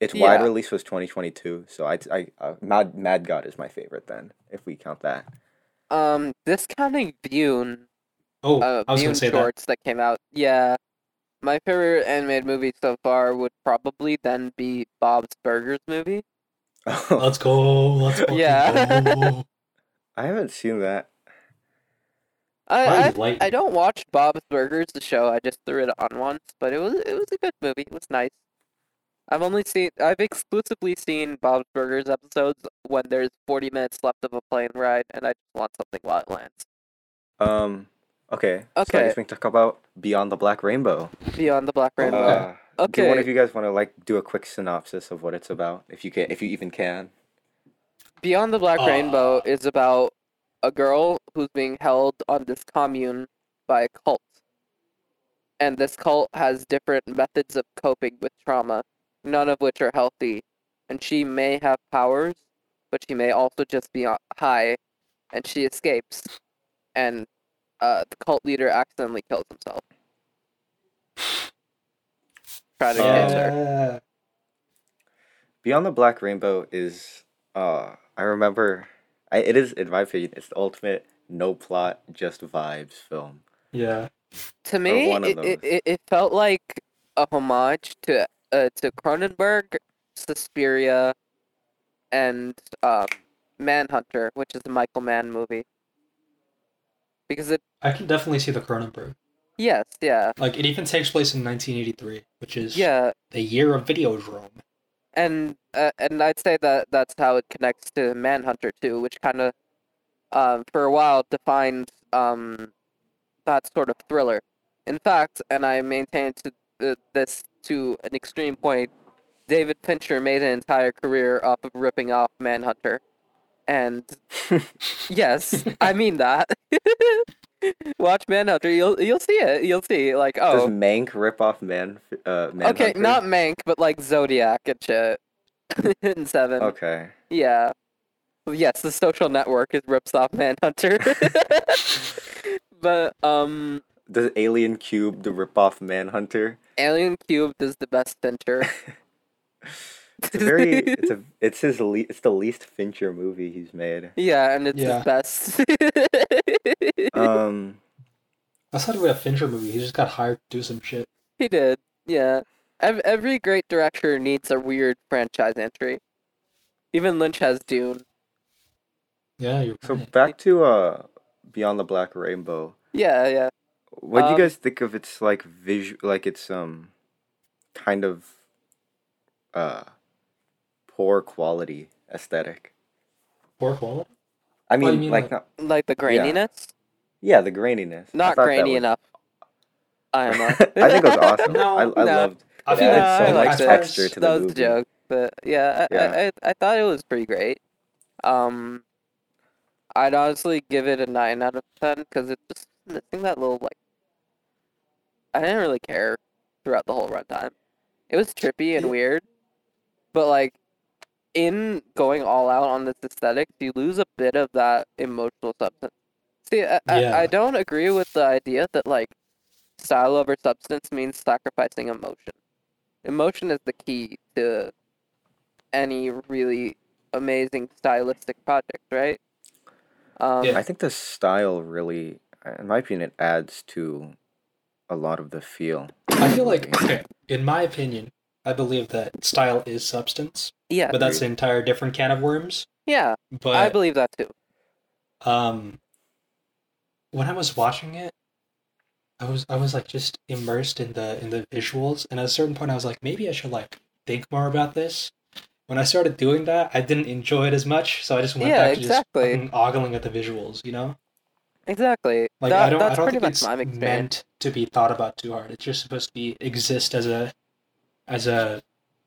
its wide release was 2022. So I I uh, Mad Mad God is my favorite then if we count that. Um, discounting Bune. Oh, uh, I was Dune gonna say that. shorts that. came out. Yeah, my favorite animated movie so far would probably then be Bob's Burgers movie. Let's go. Let's fucking Yeah. I haven't seen that. I, I I don't watch Bob's Burgers, the show. I just threw it on once, but it was it was a good movie. It was nice. I've only seen I've exclusively seen Bob's Burgers episodes when there's 40 minutes left of a plane ride, and I just want something while it lands. Um. Okay. So I Okay. guess we can talk about Beyond the Black Rainbow. Beyond the Black Rainbow. Uh, Do one okay. of you guys want to like do a quick synopsis of what it's about, if you can, if you even can? Beyond the Black Rainbow Ah. is about a girl who's being held on this commune by a cult. And this cult has different methods of coping with trauma, none of which are healthy. And she may have powers, but she may also just be high, and she escapes. And uh, the cult leader accidentally kills himself. Try to Yeah. get her. Beyond the Black Rainbow is uh I remember I, it is in my opinion it's the ultimate no plot just vibes film. Yeah. to me, it, it, it, it felt like a homage to uh, to Cronenberg, Suspiria, and um, Manhunter, which is a Michael Mann movie. Because it, I can definitely see the Cronenberg. yes, yeah, Like, it even takes place in 1983, which is yeah, the year of video Videodrome. And uh, and I'd say that that's how it connects to Manhunter too, which kind of, um, for a while defined um, that sort of thriller. In fact, and I maintain to uh, this to an extreme point, David Fincher made an entire career off of ripping off Manhunter, and yes, I mean that. Watch Manhunter, you'll you'll see it. You'll see like oh, Does Mank rip off Man uh okay, not Mank, but like Zodiac and shit. in seven. Okay. Yeah. Yes, the social network is rips off Manhunter. but um Does Alien Cube the rip off Manhunter? Alien Cube is the best Fincher. It's a very it's a it's his le- it's the least Fincher movie he's made. yeah, and it's Yeah. his best. Um Outside of a Fincher movie, he just got hired to do some shit. he did. Yeah. Ev- Every great director needs a weird franchise entry. Even Lynch has Dune. Yeah, you're so right. back to uh Beyond the Black Rainbow. Yeah, yeah. What do Um, you guys think of its like visual like it's um kind of uh poor quality aesthetic? poor quality. I What do you mean, mean, like, like- not Like the graininess. yeah, the graininess. Not thought grainy was- enough. I am. I think it was awesome. No, I, I no. loved I it feel added like- so I much liked it. texture to that the was movie. the joke. But yeah, I, Yeah. I, I, I thought it was pretty great. Um, I'd honestly give it a nine out of ten because it's just missing that little like. I didn't really care throughout the whole runtime. It was trippy and weird, but like, in going all out on this aesthetic, you lose a bit of that emotional substance. See, I, I, Yeah. I don't agree with the idea that like style over substance means sacrificing emotion. Emotion is the key to any really amazing stylistic project, right? Um, Yeah. I think the style really, in my opinion, it adds to a lot of the feel. I feel like okay, in my opinion, I believe that style is substance, yeah, but that's an entire different can of worms. yeah, But I believe that too. um when i was watching it i was i was like just immersed in the in the visuals and at a certain point i was like maybe i should like think more about this when i started doing that i didn't enjoy it as much so i just went Yeah, back to exactly. just ogling at the visuals you know Exactly. like That- i don't that's i don't pretty think much it's my experience. meant to be thought about too hard it's just supposed to be exist as a as a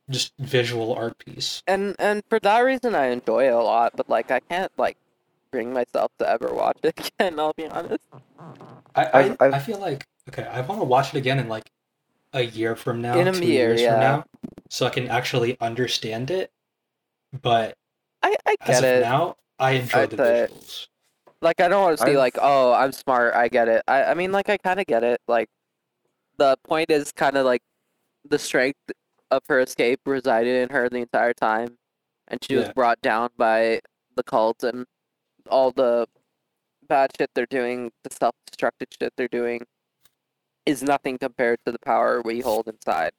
just visual art piece And and for that reason, I enjoy it a lot. But like, I can't like bring myself to ever watch it again. I'll be honest. i i, I've- I've- feel like okay i want to watch it again in like a year from now In a two year, years yeah. from now so i can actually understand it but I I as get of it. now i enjoy I'd the say- visuals Like, I don't want to see I've- like, oh, I'm smart. I get it. I I mean, like, I kind of get it. Like, the point is kind of like the strength of her escape resided in her the entire time, and she was brought down by the cult and all the bad shit they're doing, the self-destructive shit they're doing, is nothing compared to the power we hold inside.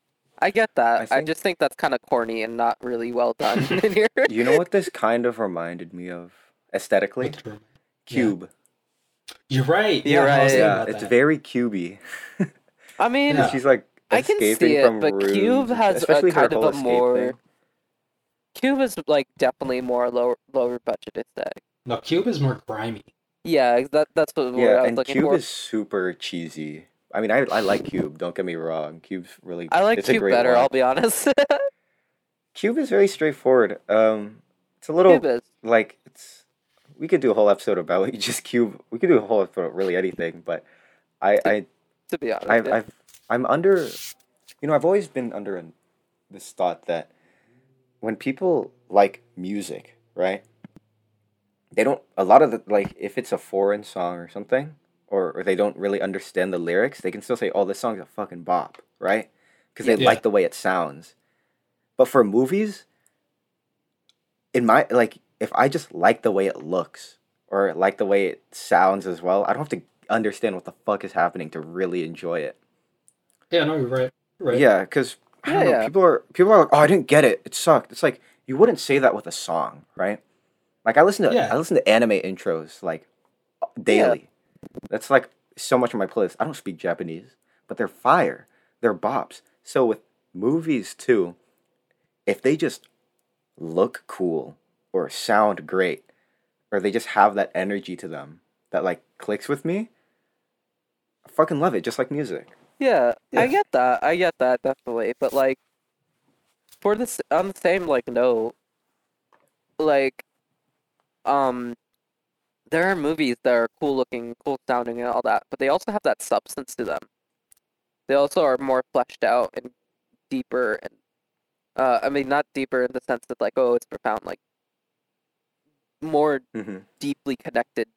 I get that. I, think- just think that's kind of corny and not really well done in here. You know what this kind of reminded me of aesthetically? What's the- Cube. you're right You're yeah, right. Yeah, it's that. very cubey. I mean, Yeah. She's like I can see it, but rooms, Cube has a kind of a more- thing. Cube is like definitely more lower lower budget aesthetic. no cube is more grimy Yeah, that that's what word I Yeah, was and looking Cube for. Cube is super cheesy. I mean, I I like Cube. Don't get me wrong. Cube's really. I like it's a Cube great better. I'll be honest. Cube is very straightforward. Um, it's a little Cube is. like it's. We could do a whole episode about just Cube. We could do a whole episode about really anything, but I I To be honest, I've, yeah. I've I'm under, you know, I've always been under an, this thought that when people like music, right? They don't a lot of the like if it's a foreign song or something, or, or they don't really understand the lyrics, they can still say, "Oh, this song's a fucking bop," right? Because they Yeah. like the way it sounds. But for movies, in my like, if I just like the way it looks or like the way it sounds as well, I don't have to understand what the fuck is happening to really enjoy it. Yeah no you're right right Yeah, because Yeah, yeah. people are people are like, oh, I didn't get it. It sucked. It's like you wouldn't say that with a song, right? Like I listen to Yeah. I listen to anime intros like daily. That's like so much of my playlist. I don't speak Japanese, but they're fire. They're bops. So with movies too, if they just look cool or sound great, or they just have that energy to them that like clicks with me, I fucking love it. Just like music. Yeah, I get that. I get that definitely. But like, for this on the same like note, like, um, there are movies that are cool looking, cool sounding, and all that, but they also have that substance to them. They also are more fleshed out and deeper, and uh, I mean, not deeper in the sense that like, oh, it's profound, like more Mm-hmm. deeply connected,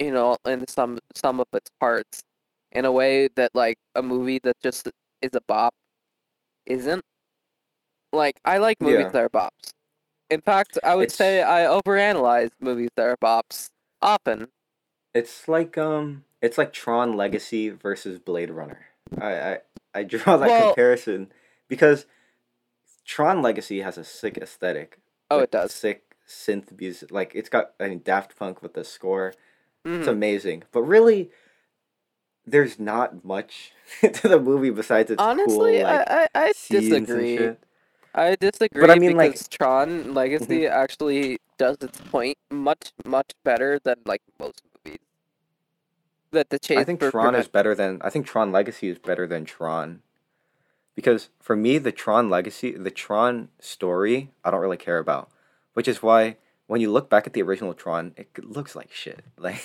you know, in some some of its parts, in a way that like a movie that just is a bop isn't. Like I like movies Yeah. that are bops. In fact, I would It's- say I overanalyze movies that are bops often. It's like um, it's like Tron Legacy versus Blade Runner. I I, I draw that Well- comparison because Tron Legacy has a sick aesthetic. Oh, like, it does. Sick synth music. Like it's got I mean Daft Punk with the score. It's Mhm. amazing. But really, there's not much to the movie besides its Honestly, cool like I, I, I scenes and disagree. shit. I disagree mean, like- because Tron Legacy mm-hmm. actually does its point much much better than like most movies. That the chase I think Tron is better than I think Tron Legacy is better than Tron. Because for me the Tron Legacy, the Tron story, I don't really care about. Which is why when you look back at the original Tron, it looks like shit. Like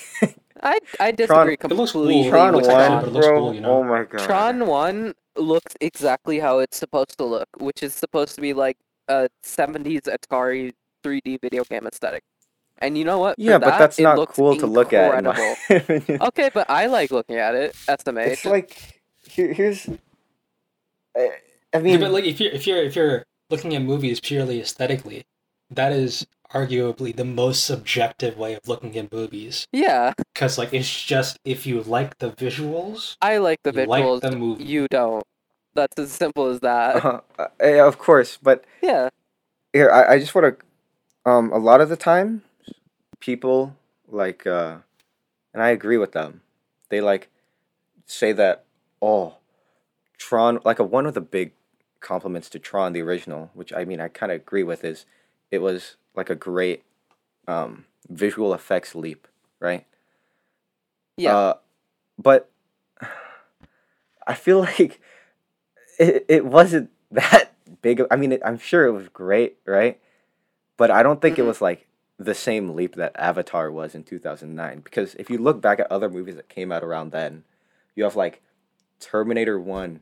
I I Tron- disagree It looks cool. completely. Tron with looks like shit, but it looks bro. cool, you know? Oh my god. Tron One looks exactly how it's supposed to look, which is supposed to be like a '70s Atari 3D video game aesthetic. And you know what? For Yeah, but that's not looks cool to look at. in my okay, but I like looking at it. Estimate. It's like here, here's. I, I Yeah, mean, but like if you're if you're if you're looking at movies purely aesthetically, that is arguably the most subjective way of looking at movies. yeah, Because like it's just if you like the visuals, I like the you like the movie. You don't. That's as simple as that. uh, uh, yeah, of course, but Yeah. here I, I just want to um a lot of the time people like uh and i agree with them they like say that oh tron like a, one of the big compliments to tron the original which i mean i kind of agree with is it was like a great um visual effects leap right Yeah. uh, but i feel like it, it wasn't that big of, i mean it, i'm sure it was great right but I don't think Mhm. it was like the same leap that Avatar was in 2009 because if you look back at other movies that came out around then, you have like Terminator 1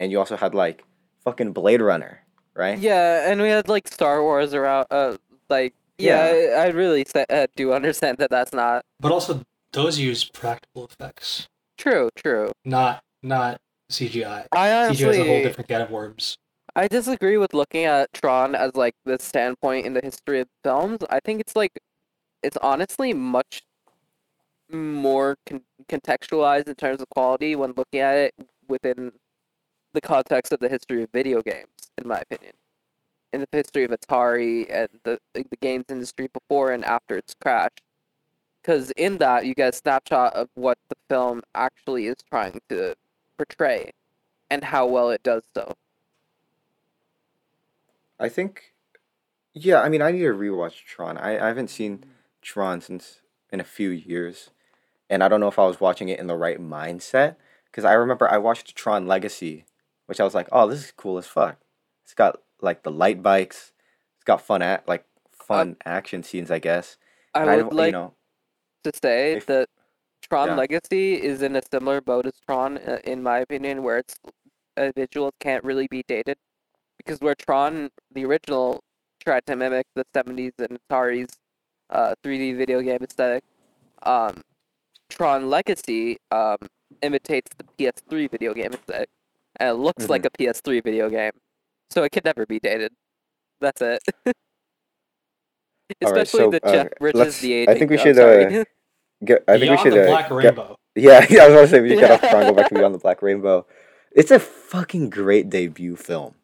and you also had like fucking Blade Runner, right? Yeah, and we had like Star Wars around. Uh, like yeah, I, I really uh, do understand that that's not But also those use practical effects, true. True. not not CGI. I CGI is a whole different can of worms. I disagree with looking at Tron as like the standpoint in the history of films. I think it's like, it's honestly much more con- contextualized in terms of quality when looking at it within the context of the history of video games, in my opinion. In the history of Atari and the the games industry before and after its crash. Because in that, you get a snapshot of what the film actually is trying to portray and how well it does so. I think yeah, I mean I need to rewatch Tron. I, I haven't seen Tron since in a few years. And I don't know if I was watching it in the right mindset cuz I remember I watched Tron Legacy, which I was like, "Oh, this is cool as fuck." It's got like the light bikes. It's got fun at like fun action scenes, I guess. I And would like you know, to say if- that Tron yeah. Legacy is in a similar boat as Tron, uh, in my opinion, where its uh, visuals can't really be dated, because where Tron, the original, tried to mimic the '70s and Atari's uh, 3D video game aesthetic, um, Tron Legacy um, imitates the PS3 video game aesthetic, and it looks like a PS3 video game, so it could never be dated. That's it. All right, Especially so, the uh, Jeff Bridges let's- the I think we uh, should, sorry. get, I think we Beyond should the uh, Black get- Rainbow. Yeah, yeah, I was gonna say we should get off Tron, go back to Beyond the Black Rainbow. It's a fucking great debut film.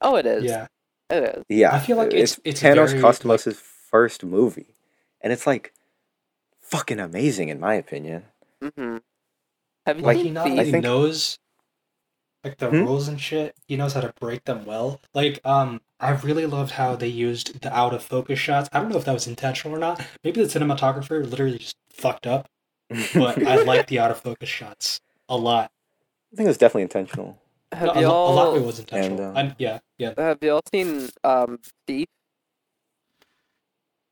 Oh, it is. Yeah. It is. Yeah, I feel like it's- it's Panos very, Cosmatos' first movie, and it's like fucking amazing in my opinion. Mm-hmm. Have you Like seen he not Thief? I only think- knows like the Hmm? rules and shit, he knows how to break them well. Like, um, I really loved how they used the out of focus shots. I don't know if that was intentional or not. Maybe the cinematographer literally just fucked up, but I like the out of focus shots a lot. I think it was definitely intentional. Have a, lo- a lot of it was intentional. um, yeah, yeah. have y'all seen um Thief?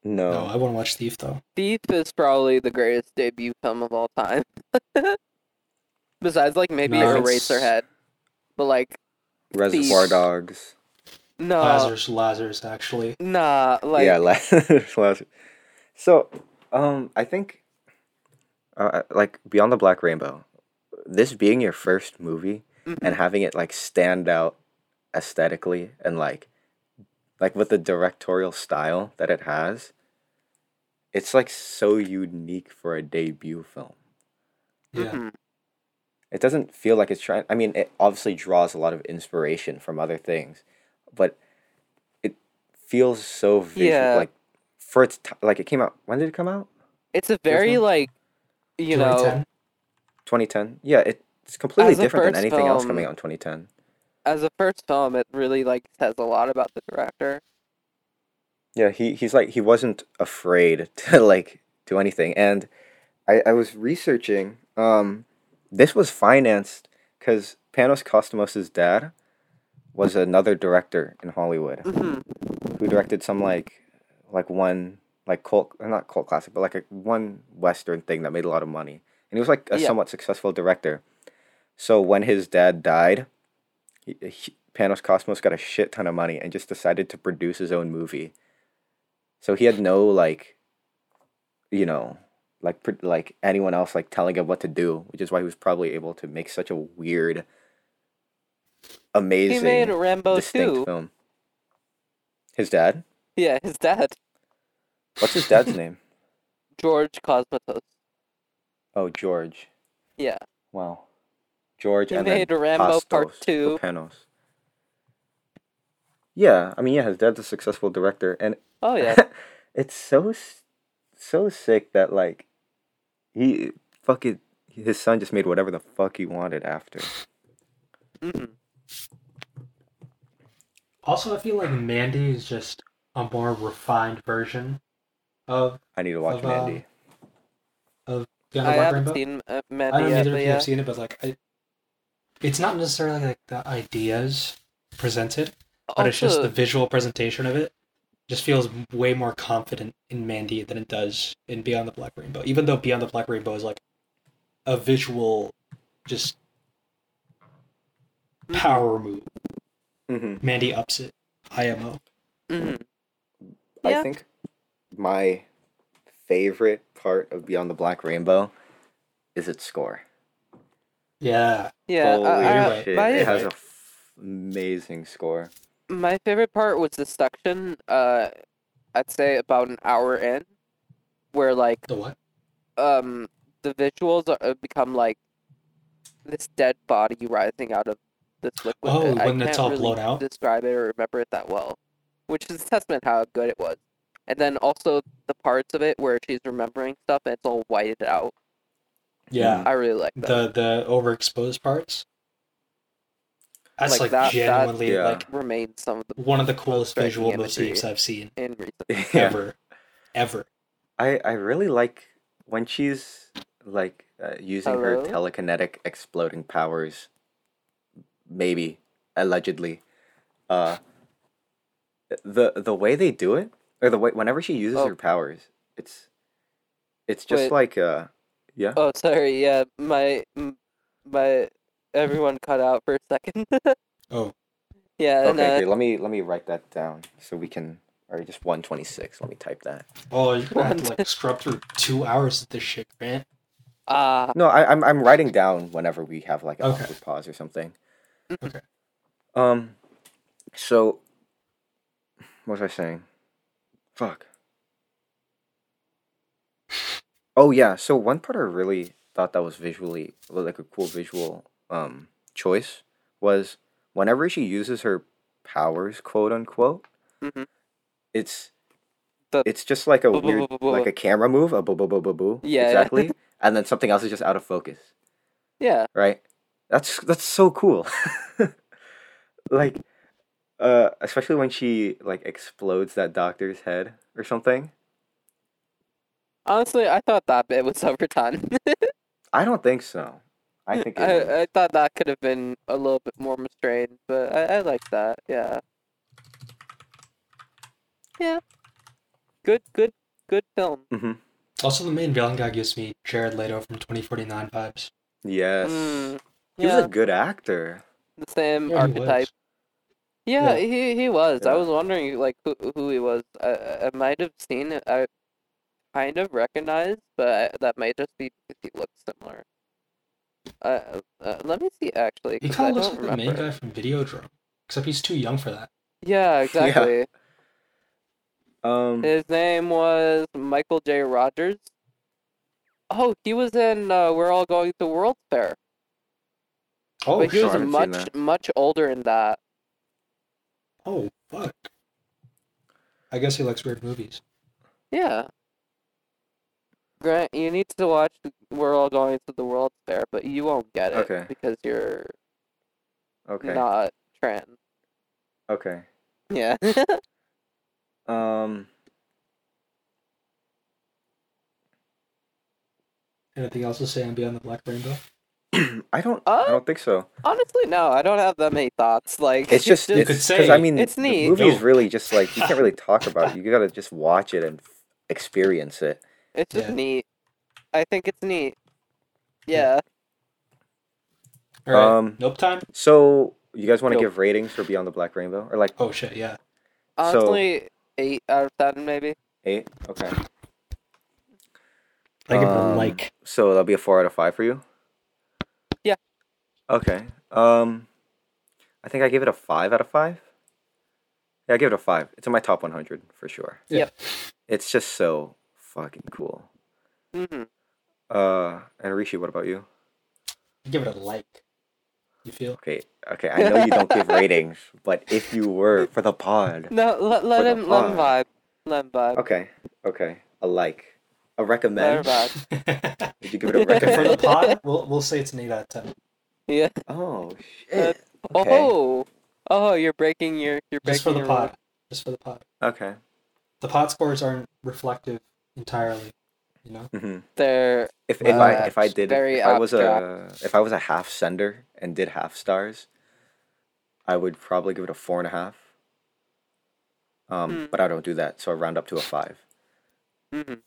No, No, I want to watch Thief though. Thief is probably the greatest debut film of all time. Besides, like maybe No, it's- Eraserhead, but like Reservoir Thief. Dogs. no, Lazarus, Lazarus, actually. nah, like yeah, last, last. So, um, I think, uh, like Beyond the Black Rainbow, this being your first movie mhm. and having it like stand out aesthetically and like like with the directorial style that it has, it's like so unique for a debut film. Yeah. Mhm. It doesn't feel like it's trying. I mean, it obviously draws a lot of inspiration from other things, but it feels so visual. Yeah. Like for its t- like it came out. When did it come out? It's a very one? like, you know, 2010? 2010. Yeah, it, it's completely different than first anything else film- coming out in 2010. as a first film, it really like says a lot about the director. Yeah, he he's like he wasn't afraid to like do anything. And I I was researching um this was financed cuz Panos Cosmatos' dad was another director in Hollywood hmm who directed some like like one like cult not cult classic but like a one western thing that made a lot of money. And he was like a Yeah. somewhat successful director. So when his dad died, he, he, Panos Cosmos got a shit ton of money and just decided to produce his own movie. So he had no like, you know, like like anyone else like telling him what to do, which is why he was probably able to make such a weird, amazing, He made Rambo distinct too. film. His dad? Yeah, his dad, What's his dad's name? George Cosmatos. Oh, George. Yeah, Wow. George he and made then Rambo Part Two. Panos. Yeah, I mean, yeah, his dad's a successful director, and Oh yeah, it's so so sick that like he fucking his son just made whatever the fuck he wanted after. hmm Also, I feel like Mandy is just a more refined version of I need to watch Of, uh, Mandy. Beyond I Black haven't Rainbow. seen uh, I don't yet, either but of you have seen it, but like, I, it's not necessarily like the ideas presented, but it's just the visual presentation of it. Just feels way more confident in Mandy than it does in Beyond the Black Rainbow. Even though Beyond the Black Rainbow is like a visual, just Mhm. power move. hmm Mandy ups it. IMO. mhm. I Yeah. think my favorite part of Beyond the Black Rainbow is its score. Yeah. Yeah, Holy I- I- shit! my, it has a f- amazing score. My favorite part was the section. Uh, I'd say about an hour in, where like The what? um the visuals are, uh, become like this dead body rising out of this liquid. Oh, I when it's all really blown out? Describe it or remember it that well, which is a testament how good it was. And then also the parts of it where she's remembering stuff and it's all whited out. Yeah. I really like that. The the overexposed parts. That's Like like, that- that- genuinely Yeah. like remains some of the one of the coolest visual motifs I've seen in recent. yeah. ever, ever. I I really like when she's like uh, using her telekinetic exploding powers. Maybe allegedly, uh, the the way they do it, or the way whenever she uses Oh. her powers, it's it's just Wait. like uh yeah. Oh, sorry. Yeah, my my everyone cut out for a second. Oh, yeah, and okay, uh, okay, let me let me write that down so we can or just one twenty six. Let me type that. oh, you're gonna have to like scrub through two hours of this shit, Grant. ah, No, I, I'm I'm writing down whenever we have like an Okay. pause or something. Okay. Um, so what was I saying? Fuck. Oh yeah, so one part I really thought that was visually like a cool visual um choice was whenever she uses her powers, quote unquote, Mhm. it's it's just like a boo- weird boo- boo- like a camera move, a boo boo boo boo boo. Yeah, yeah. Exactly. and then something else is just out of focus yeah, right? That's that's so cool. like uh especially when she like explodes that doctor's head or something. honestly, I thought that bit was overdone. I don't think so. I think it was. I, I thought that could have been a little bit more restrained, but I, I like that. Yeah. Yeah. Good, good, good film. Mhm. Also, the main villain guy gives me Jared Leto from 2049 vibes. Yes. Mm, He was a good actor. the same Yeah, he archetype. Yeah, Yeah. he he was. I was wondering like who who he was. I I I might have seen it. I kind of recognized, but I, that might just be because he looks similar. Uh, uh, let me see actually. He 'cause kind of looks don't like the main guy from Videodrome, except he's too young for that. Yeah, exactly. Um, His name was Michael J. Rogers. Oh, he was in uh, We're All Going to World Fair. Oh, but he sure, was I haven't seen much much older in that. oh, fuck. I guess he likes weird movies. Yeah. Grant, you need to watch We're All Going to the World Fair, but you won't get it Okay. because you're okay. not trans. Okay. Yeah. Um, Anything else to say on Beyond the Black Rainbow? I don't. Uh, I don't think so. Honestly, no, I don't have that many thoughts. Like It's just You could because say I mean it's the neat. movie is really just like you can't really talk about it. You gotta just watch it and f- experience it. It's just Yeah. neat. I think it's neat. Yeah. All right. Um, nope time. So you guys want to Nope. give ratings for Beyond the Black Rainbow or like Oh shit, yeah. Honestly, eight out of ten, maybe. eight? Okay. I give it a Um, like. So that'll be a four out of five for you. Yeah. Okay. Um, I think I give it a five out of five. Yeah, I give it a five. It's in my top one hundred for sure. Yeah. Yep. It's just so fucking cool. hmm Uh, and Rishi, what about you? I give it a like. You feel? Okay, okay. I know you don't give ratings, but if you were for the pod, No, let, let For him let him vibe. Let him vibe. okay, okay, a like, a Let him recommend. vibe. Would you give it a recommend for the pod, we'll we'll say it's an eight out of ten. Yeah. Oh shit. Okay. Oh. Oh, you're breaking your you're breaking Just for the your rule. pod. Just for the pod. Okay. The pod scores aren't reflective entirely. You know. hmm They're If if I if I did very if I was a if I was a half sender and did half stars, I would probably give it a four and a half. Um, Hmm. but I don't do that, so I round up to a five. mhm.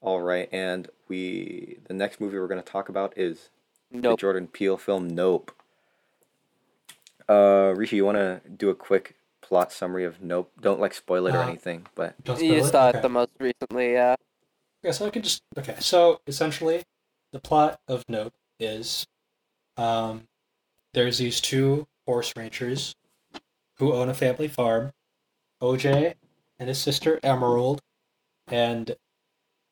All right, and we the next movie we're gonna talk about is the nope. Jordan Peele film Nope. Uh, Rishi, you want to do a quick plot summary of Nope? Don't like spoil it or Uh, anything, but Don't You spoil it? saw Okay. it the most recently, yeah. Okay, so I can just okay. So essentially, the plot of Nope is, um, there's these two horse ranchers, who own a family farm, OJ and his sister Emerald, and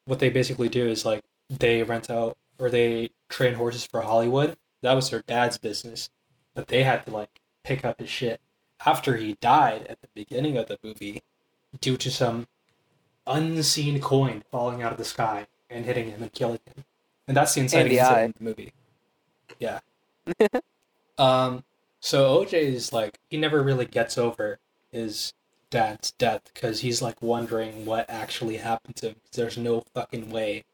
what they basically do is like they rent out or they train horses for Hollywood. That was their dad's business, but they had to like pick up his shit after he died at the beginning of the movie, due to some unseen coin falling out of the sky and hitting him and killing him. And that's the inciting incident in the movie. Yeah. um so OJ is like he never really gets over his dad's death because he's like wondering what actually happened to him. 'cause There's no fucking way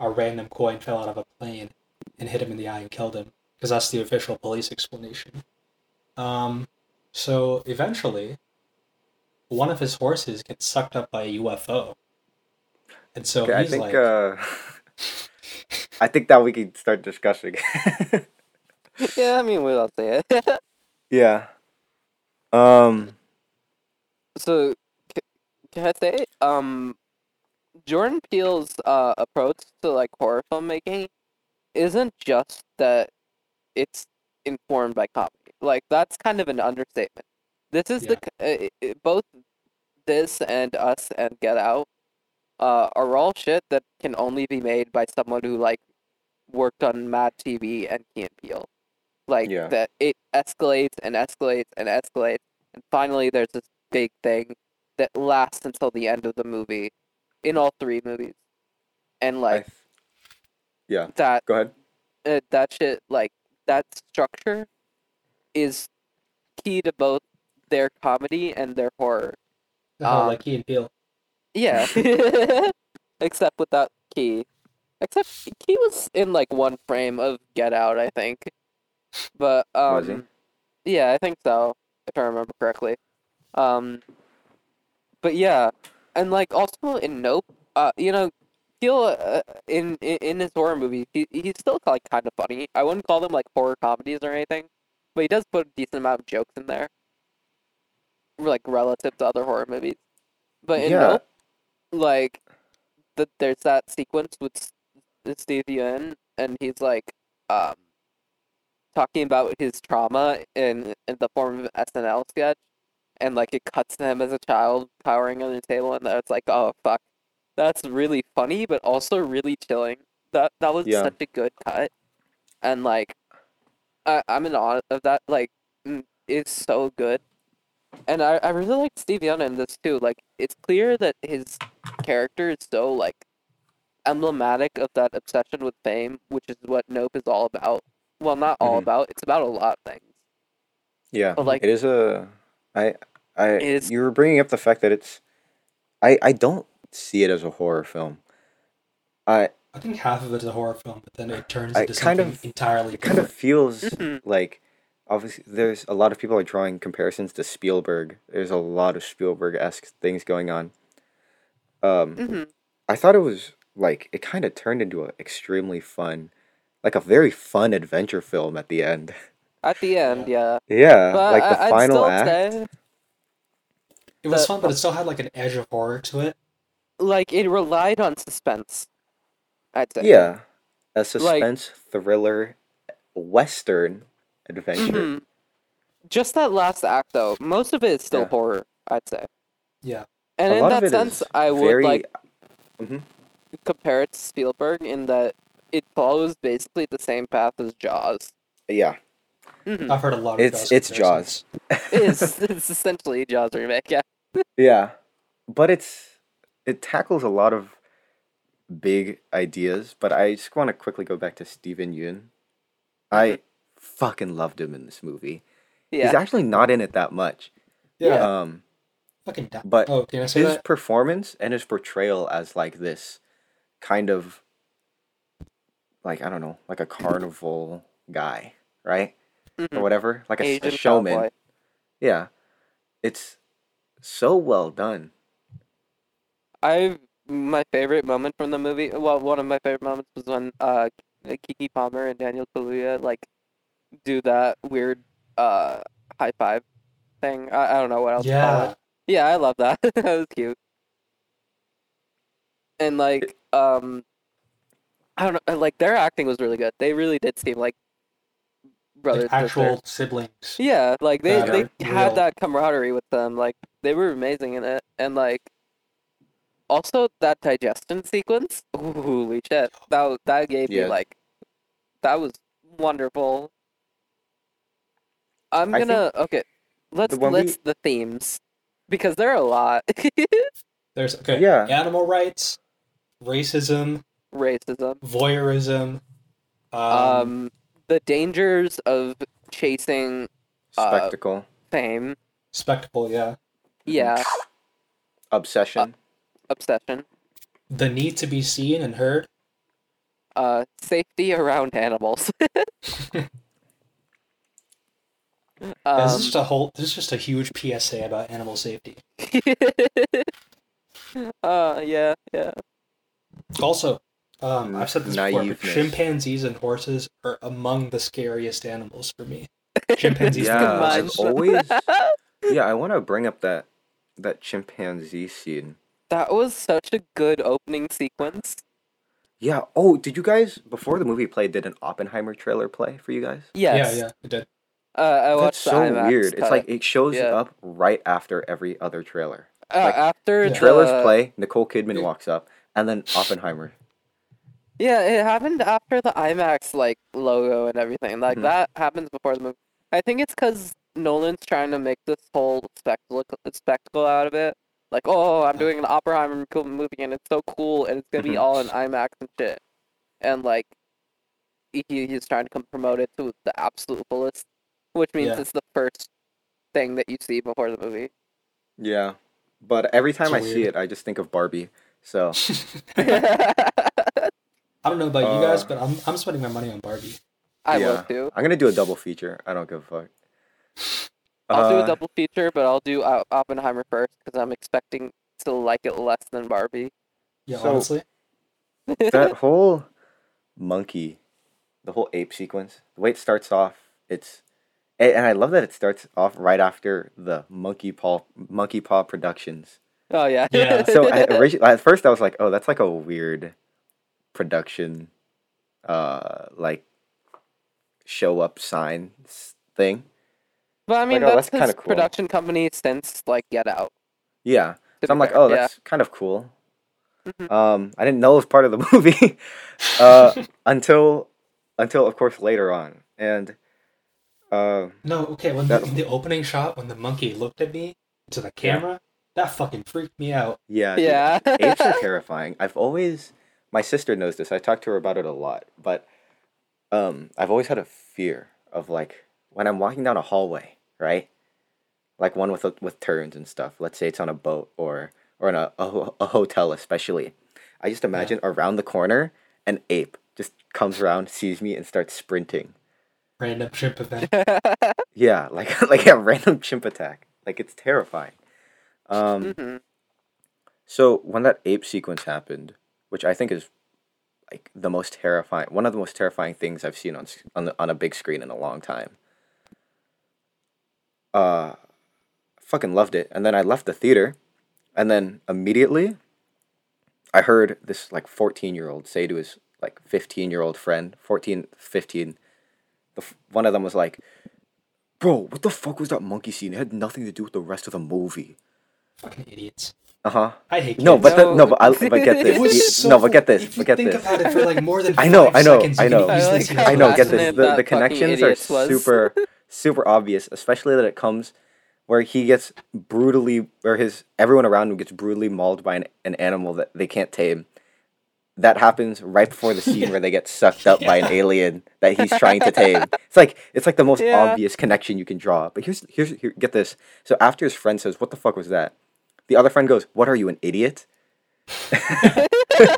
a random coin fell out of a plane and hit him in the eye and killed him because that's the official police explanation. Um so eventually one of his horses gets sucked up by a UFO. And so okay, I he's think like uh, I think that we can start discussing. yeah, I mean, we all say it. yeah. Um. so, can I say, um, Jordan Peele's uh, approach to like horror filmmaking isn't just that it's informed by comedy. Like that's kind of an understatement. This is the uh, uh, both this and Us and Get Out uh, are all shit that can only be made by someone who like worked on Mad TV and Key and Peele. Like Yeah. that, it escalates and escalates and escalates, and finally there's this big thing that lasts until the end of the movie, in all three movies, and I like th- yeah. that Go ahead. uh, that shit like that structure is key to both their comedy and their horror. oh, um, like Key and Peele. Yeah. Except without Key. Except Key was in like one frame of Get Out, I think. But um Was he? yeah, I think so, if I remember correctly. Um but yeah, and like also in Nope, uh you know, Peele uh, in, in in his horror movies, he he's still like kind of funny. I wouldn't call them like horror comedies or anything, but he does put a decent amount of jokes in there. Like relative to other horror movies. But in Yeah. Nope, like the, there's that sequence with Steve Yeun and he's like um talking about his trauma in in the form of an SNL sketch and like it cuts to him as a child powering on the table, and it's like, oh fuck, that's really funny, but also really chilling. That that was Yeah. such a good cut, and like, I I'm in awe of that. Like, mm, it's so good, and I I really like Steven Yeun in this too. Like, it's clear that his character is so like emblematic of that obsession with fame, which is what Nope is all about. Well, not all Mhm. about. It's about a lot of things. Yeah, But, like- it is a. I, I, is, you were bringing up the fact that it's. I I don't see it as a horror film. I I think half of it is a horror film, but then it turns I into kind something of- entirely it kind of different. feels Mhm. like obviously there's a lot of people are drawing comparisons to Spielberg. There's a lot of Spielberg esque things going on. Um, hmm I thought it was like it kind of turned into an extremely fun, like a very fun adventure film at the end. At the end, yeah. yeah, But like the I, I'd final still act. say, It was the- fun, but it still had like an edge of horror to it. like, it relied on suspense. I'd say. Yeah, a suspense thriller, western adventure. Mhm. Just that last act, though. Most of it is still Yeah. horror. I'd say. Yeah. And a in that sense, I would very, like Mhm. compare it to Spielberg in that it follows basically the same path as Jaws. Yeah, Mhm. I've heard a lot of It's- Jaws it's Jaws. it is. It's essentially a Jaws remake. Yeah. yeah, but it's it tackles a lot of big ideas. But I just want to quickly go back to Steven Yeun. I fucking loved him in this movie. He's actually not in it that much. Yeah. Um, Fucking da- but oh, can I say his that? performance and his portrayal as like this kind of like I don't know, like a carnival guy, right? Or Mhm. whatever, like a, Asian showman. cowboy. Yeah, it's so well done. I my favorite moment from the movie. Well, one of my favorite moments was when uh Keke Palmer and Daniel Kaluuya like do that weird uh high five thing. I, I don't know what else to call Yeah. it. Yeah, I love that. that was cute. And like um I don't know like their acting was really good. They really did seem like brothers Like sisters. actual siblings. Yeah, like they they had real. that camaraderie with them. Like they were amazing in it, and like also that digestion sequence. Holy shit! That that gave Yeah. me like that was wonderful. I'm gonna okay. Let's one we- let's the themes because there are a lot. There's okay. Yeah. Animal rights, racism, Racism. voyeurism. Um, Um, the dangers of chasing Uh, Spectacle, fame. spectacle. Yeah. Yeah, obsession. Obsession. The need to be seen and heard. uh safety around animals. this um, is just a whole. This is just a huge PSA about animal safety. uh yeah, yeah. Also, um, I've said this before, chimpanzees and horses are among the scariest animals for me. Chimpanzees. Yeah, I've always- yeah, I want to bring up that that chimpanzee scene. That was such a good opening sequence. Yeah. Oh, did you guys before the movie played? Did an Oppenheimer trailer play for you guys? Yes. Yeah, yeah, it did. Uh, I That's watched the so IMAX weird. It's like it shows Yeah. up right after every other trailer. uh, like, after Yeah. the Trailers play, Nicole Kidman walks up, and then Oppenheimer. Yeah, it happened after the IMAX like logo and everything. Like Mhm. that happens before the movie. I think it's because Nolan's trying to make this whole spectacle spectacle out of it. Like, oh, I'm doing an Oppenheimer cool movie and it's so cool and it's gonna be all in IMAX and shit. And like, he he's trying to come promote it to the absolute fullest, which means Yeah. it's the first thing that you see before the movie. Yeah, but every time It's I see it, I just think of Barbie. So I don't know about you guys, Uh, but I'm I'm spending my money on Barbie. I yeah, will too. I'm gonna do a double feature. I don't give a fuck. I'll do Uh, a double feature, but I'll do O- Oppenheimer first because I'm expecting to like it less than Barbie. Yeah, So- honestly. that whole monkey, the whole ape sequence, the way it starts off, it's, and and I love that it starts off right after the Monkey Paw Monkey Paw Productions. Oh yeah. Yeah. So I, origi- at first I was like, oh, that's like a weird production, uh, like show up sign thing. But I mean, oh, that's, that's kinda his cool. production company since like Get Out. Yeah. So I'm like, fair, oh, yeah. that's kind of cool. Mhm. Um, I didn't know it was part of the movie uh, until until of course later on, and uh, No, okay. When That- the, the opening shot, when the monkey looked at me to the camera, that fucking freaked me out. yeah, dude, Yeah. apes are terrifying. I've always my sister knows this. I talked to her about it a lot, but um, I've always had a fear of like when I'm walking down a hallway, right? Like one with with turns and stuff. Let's say it's on a boat or or in a a, a hotel, especially. I just imagine around the corner an ape just comes around, sees me, and starts sprinting. Random ship attack. Yeah, like like a random chimp attack. Like it's terrifying. Um, hmm So when that ape sequence happened, which I think is like the most terrifying, one of the most terrifying things I've seen on on the, on a big screen in a long time. Uh, fucking loved it, and then I left the theater, and then immediately, I heard this like fourteen year old say to his like fifteen year old friend, 14, 15, the f- one of them was like, "Bro, what the fuck was that monkey scene? It had nothing to do with the rest of the movie." fucking idiots. Uh huh. I hate No, but the, No. no, but I, but get this. It was so no, but get this. If you But get think this. about it for like more than I know, I know, seconds, I know. I easily like see I know. Get this. The, the connections are idiot was. super, super obvious. Especially that it comes where he gets brutally, or his everyone around him gets brutally mauled by an, an animal that they can't tame. That happens right before the scene Yeah. where they get sucked up by an alien that he's trying to tame. It's like it's like the most Yeah. obvious connection you can draw. But here's here's here, get this. So after his friend says, "What the fuck was that?" The other friend goes, "What are you, an idiot?" I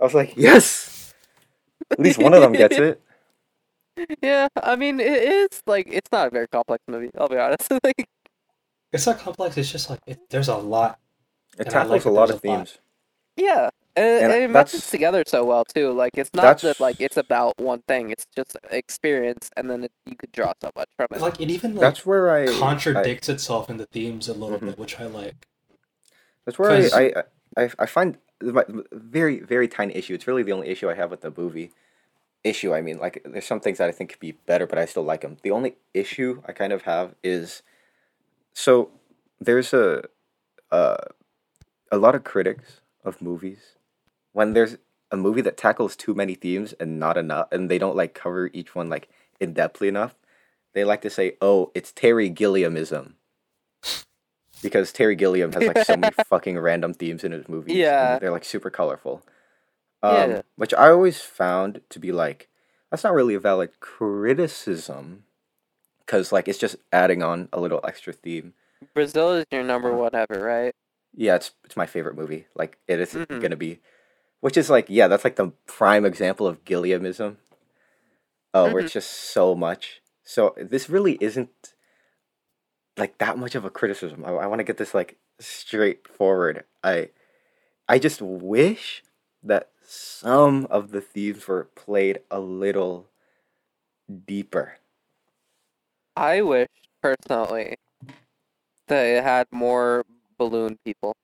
was like, "Yes." At least one of them gets it. Yeah, I mean, it is like it's not a very complex movie. I'll be honest. like, It's not complex. It's just like it, there's a lot. It And tackles like a lot of a lot. themes. yeah, and, And and it that's- meshes together so well too. Like, it's not That's- that like it's about one thing. It's just experience, and then it, you could draw so much from it. Like it even like That's where I I- contradicts itself in the themes a little Mhm. bit, which I like. That's where I, 'Cause- I, I, I find my very, very tiny issue. It's really the only issue I have with the movie. Issue, I mean, like, there's some things that I think could be better, but I still like them. The only issue I kind of have is so there's a, uh, a lot of critics of movies when there's a movie that tackles too many themes and not enough, and they don't like cover each one like in depthly enough. They like to say, "Oh, it's Terry Gilliamism." because Terry Gilliam has like so many fucking random themes in his movies. and Yeah. they're like super colorful. Um, Yeah. Which I always found to be like, that's not really a valid criticism, because like it's just adding on a little extra theme. Brazil is your number whatever, right? Yeah, it's it's my favorite movie. Like it is Mhm. gonna be, which is like yeah, that's like the prime example of Gilliamism. Oh, where it's just so much. So this really isn't like that much of a criticism. I, I want to get this like straightforward. I I just wish that some of the themes were played a little deeper. I wish personally that it had more balloon people.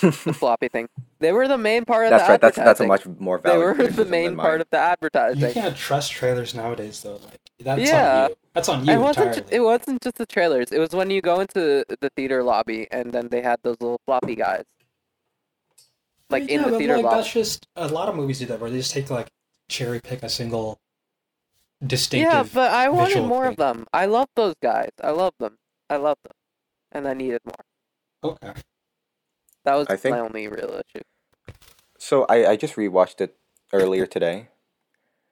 The floppy thing. They were the main part of that's the right. That's that's a much more They were the main part of the advertising. You can't trust trailers nowadays, though. Like that's Yeah. on you. That's on you it wasn't. entirely. Ju- it wasn't just the trailers. It was when you go into the theater lobby and then they had those little floppy guys, like in yeah, the theater like, lobby. That's just a lot of movies do that, where they just take like cherry pick a single distinctive. Yeah, but I wanted visual more of them. I love those guys. I love them. I love them, and I needed more. Okay. That was I think- my only real issue. So I I just rewatched it earlier today.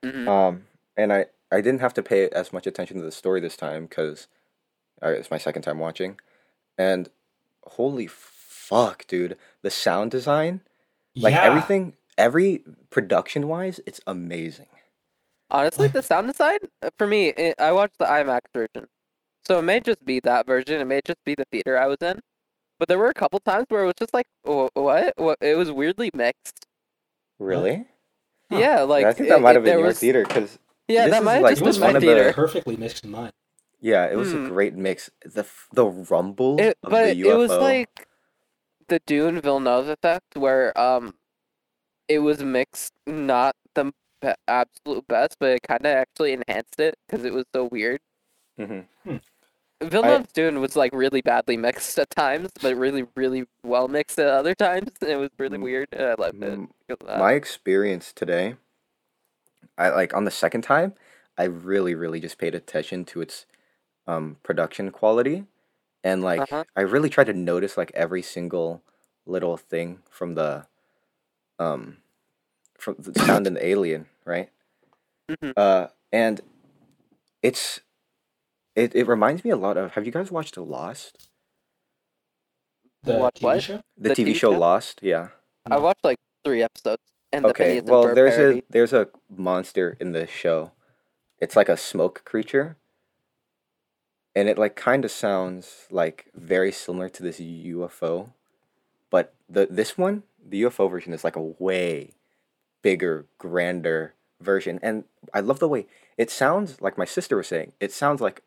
Mhm. Um, and I I didn't have to pay as much attention to the story this time because it's my second time watching, and holy fuck, dude, the sound design, like yeah. everything, every production wise, it's amazing. Honestly, the sound design uh, for me, it, I watched the IMAX version, so it may just be that version. It may just be the theater I was in, but there were a couple times where it was just like, what? What? It was weirdly mixed. Really? Huh. Yeah, like I think it- that might have been your was- theater because Yeah, this that is might have like just It was been one my of the- theater. perfectly mixed in mine. yeah, it was Hmm. a great mix. The the rumble It, of but the UFO. it was like the Dune Villeneuve effect, where um, it was mixed, not the be- absolute best, but it kind of actually enhanced it because it was so weird. hmm Villeneuve's Dune was like really badly mixed at times, but really, really well mixed at other times. and It was really Mm. weird, and I loved it. Mm, because. My experience today, I like on the second time, I really, really just paid attention to its um production quality, and like Uh-huh. I really tried to notice like every single little thing from the um from the sound in the alien, right? Mhm. Uh, and it's it it reminds me a lot of. Have you guys watched The Lost? The What- TV what? show? The, The TV, TV show show? Lost, yeah. I watched like three episodes, and the Okay, Phineas and well, there's parody. a there's a monster in the show. It's like a smoke creature, and it like kind of sounds like very similar to this UFO, but the this one, the UFO version, is like a way bigger, grander version, and I love the way it sounds. Like my sister was saying, it sounds like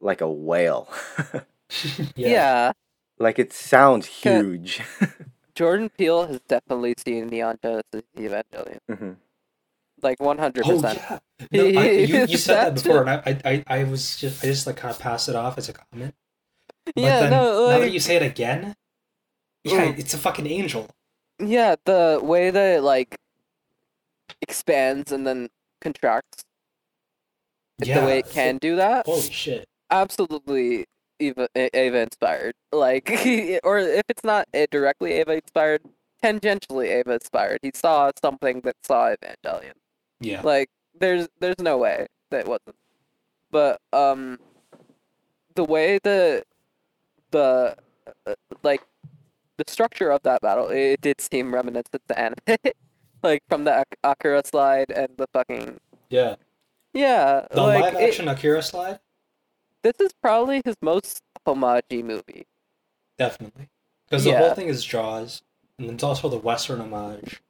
like a whale. yeah. like it sounds huge. Jordan Peele has definitely seen Neon Genesis Evangelion, hmm like 100%. Oh, yeah. No, I, you, you said that before, and I, I, I was just, I just like kind of passed it off as a comment. But Yeah, then, no, now that you say it again, yeah, Mm. it's a fucking angel. Yeah, the way that it like expands and then contracts, Yeah, the way it can do that, Holy shit. absolutely Eva Ava inspired. Like, or if it's not directly Ava inspired, tangentially Ava inspired. He saw something that saw Evangelion. Yeah. Like, there's there's no way that it wasn't. But um, the way the the uh, like the structure of that battle, it did seem reminiscent to anime, like from the Ak- Akira slide and the fucking Yeah. yeah. The like live it- action Akira slide? this is probably his most homage movie. Definitely. Because the whole thing is Jaws, and it's also the Western homage.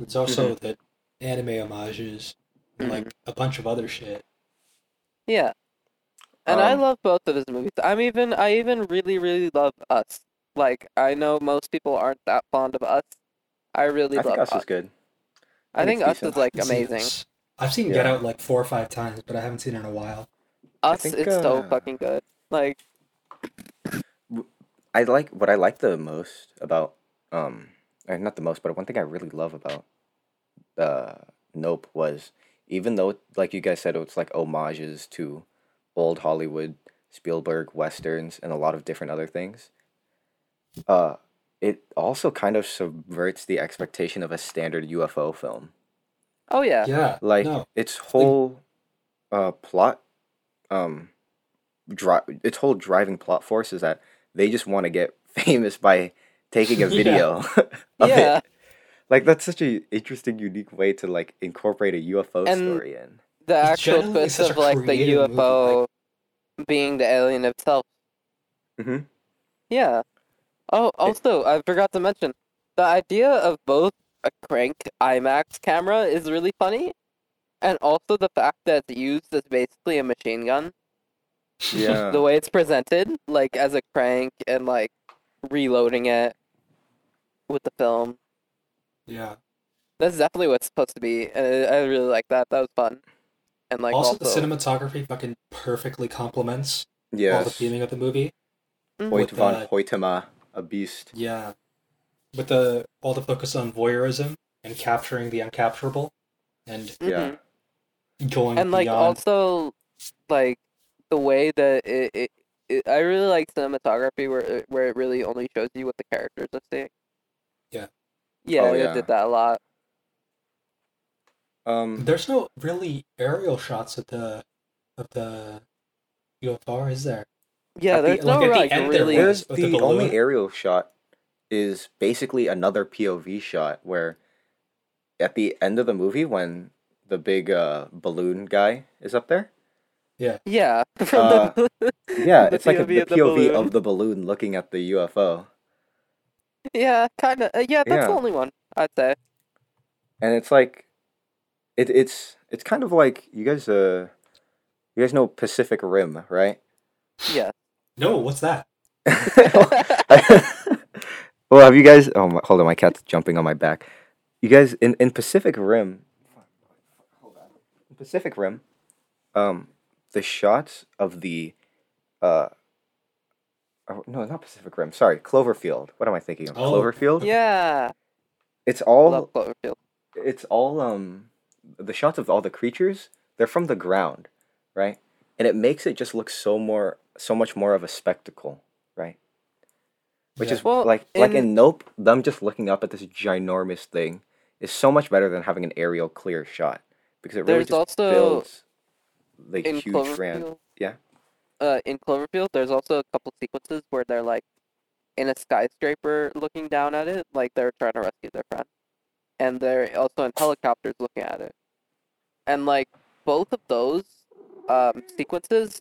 It's also Mm-hmm. the anime homages, and like a bunch of other shit. Yeah. And I Um, love both of his movies. I'm even I even really really love Us. Like I know most people aren't that fond of Us. I really I think love Us is good. I think think Us decent. is like amazing. I've seen Get Out like four or five times, but I haven't seen it in a while. Us think, is so uh, fucking good. Like I like what I like the most about um not the most, but one thing I really love about uh Nope was even though like you guys said it's like homages to old Hollywood, Spielberg westerns and a lot of different other things. Uh it also kind of subverts the expectation of a standard UFO film. oh yeah. Yeah. Like no. its whole uh plot um dri- its whole driving plot force is that they just want to get famous by taking a Yeah. video of Yeah. it. Like that's such a interesting, unique way to like incorporate a UFO And- story in. The actual generally twist of like the creative movie, UFO being the alien itself. hmm Yeah. Oh, also, I forgot to mention the idea of both a crank IMAX camera is really funny, and also the fact that it's used as basically a machine gun. Yeah. The way it's presented, like as a crank, and like reloading it with the film. Yeah. That's definitely what it's supposed to be, and I I really like that. That was fun, and like also, also, the cinematography fucking perfectly complements all the yes. theming of the movie. Mhm. Hoyt with von the- Hoytema, a beast. Yeah. With the all the focus on voyeurism and capturing the uncapturable and Yeah. Mhm. going and like beyond. also like the way that it, it, it I really like cinematography where it, where it really only shows you what the characters are seeing. Yeah. Yeah, Oh, it yeah. did that a lot. Um. There's no really aerial shots of the of the UFO, is there? Yeah, At the- there's like, no the like end there really. There's the the only aerial shot is basically another POV shot where at the end of the movie when the big uh, balloon guy is up there. Yeah, from Uh, Yeah, the it's like a, POV the of the POV of the balloon looking at the UFO, yeah, kind of. Uh, yeah, that's Yeah. the only one I'd say. and it's like, it it's it's kind of like you guys uh, you guys know Pacific Rim, right? Yeah. No, what's that? well, have you guys? Oh, my, hold on, my cat's jumping on my back. You guys in in Pacific Rim. Pacific Rim, um, the shots of the, uh, oh, no, not Pacific Rim. Sorry, Cloverfield. What am I thinking of? Oh. Cloverfield. Yeah, It's all love Cloverfield. it's all um the shots of all the creatures they're from the ground right and it makes it just look so more so much more of a spectacle right which Yeah. is Well, like like in- in nope them just looking up at this ginormous thing is so much better than having an aerial clear shot because it really There's just also builds the in huge brand Cloverfield. yeah. Uh, in Cloverfield, there's also a couple sequences where they're like in a skyscraper looking down at it, like they're trying to rescue their friend, and they're also in helicopters looking at it, and like both of those um, sequences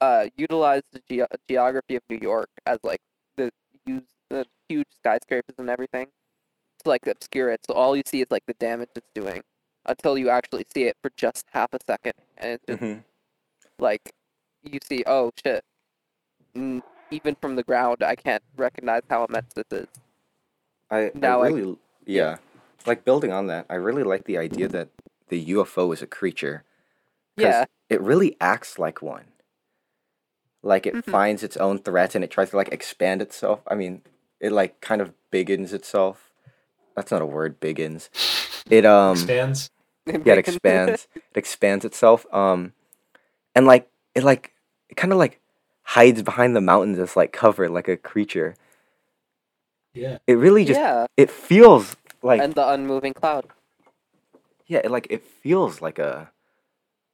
uh, utilize the ge- geography of New York as like the use the huge skyscrapers and everything to like obscure it, so all you see is like the damage it's doing until you actually see it for just half a second, and it's just Mhm. like you see, oh shit. Mm, even from the ground, I can't recognize how immense this is. I, Now I I- yeah like building on that i really like the idea that the ufo is a creature 'cause Yeah, it really acts like one. Like it Mhm. finds its own threats and it tries to like expand itself. I mean, it like kind of biggens itself. That's not a word, biggins. It um Expands. yeah, it expands. it expands itself. Um and like it like it kind of like hides behind the mountains as like cover like a creature. Yeah. It really just yeah, it feels like and the unmoving cloud. yeah, it, like it feels like a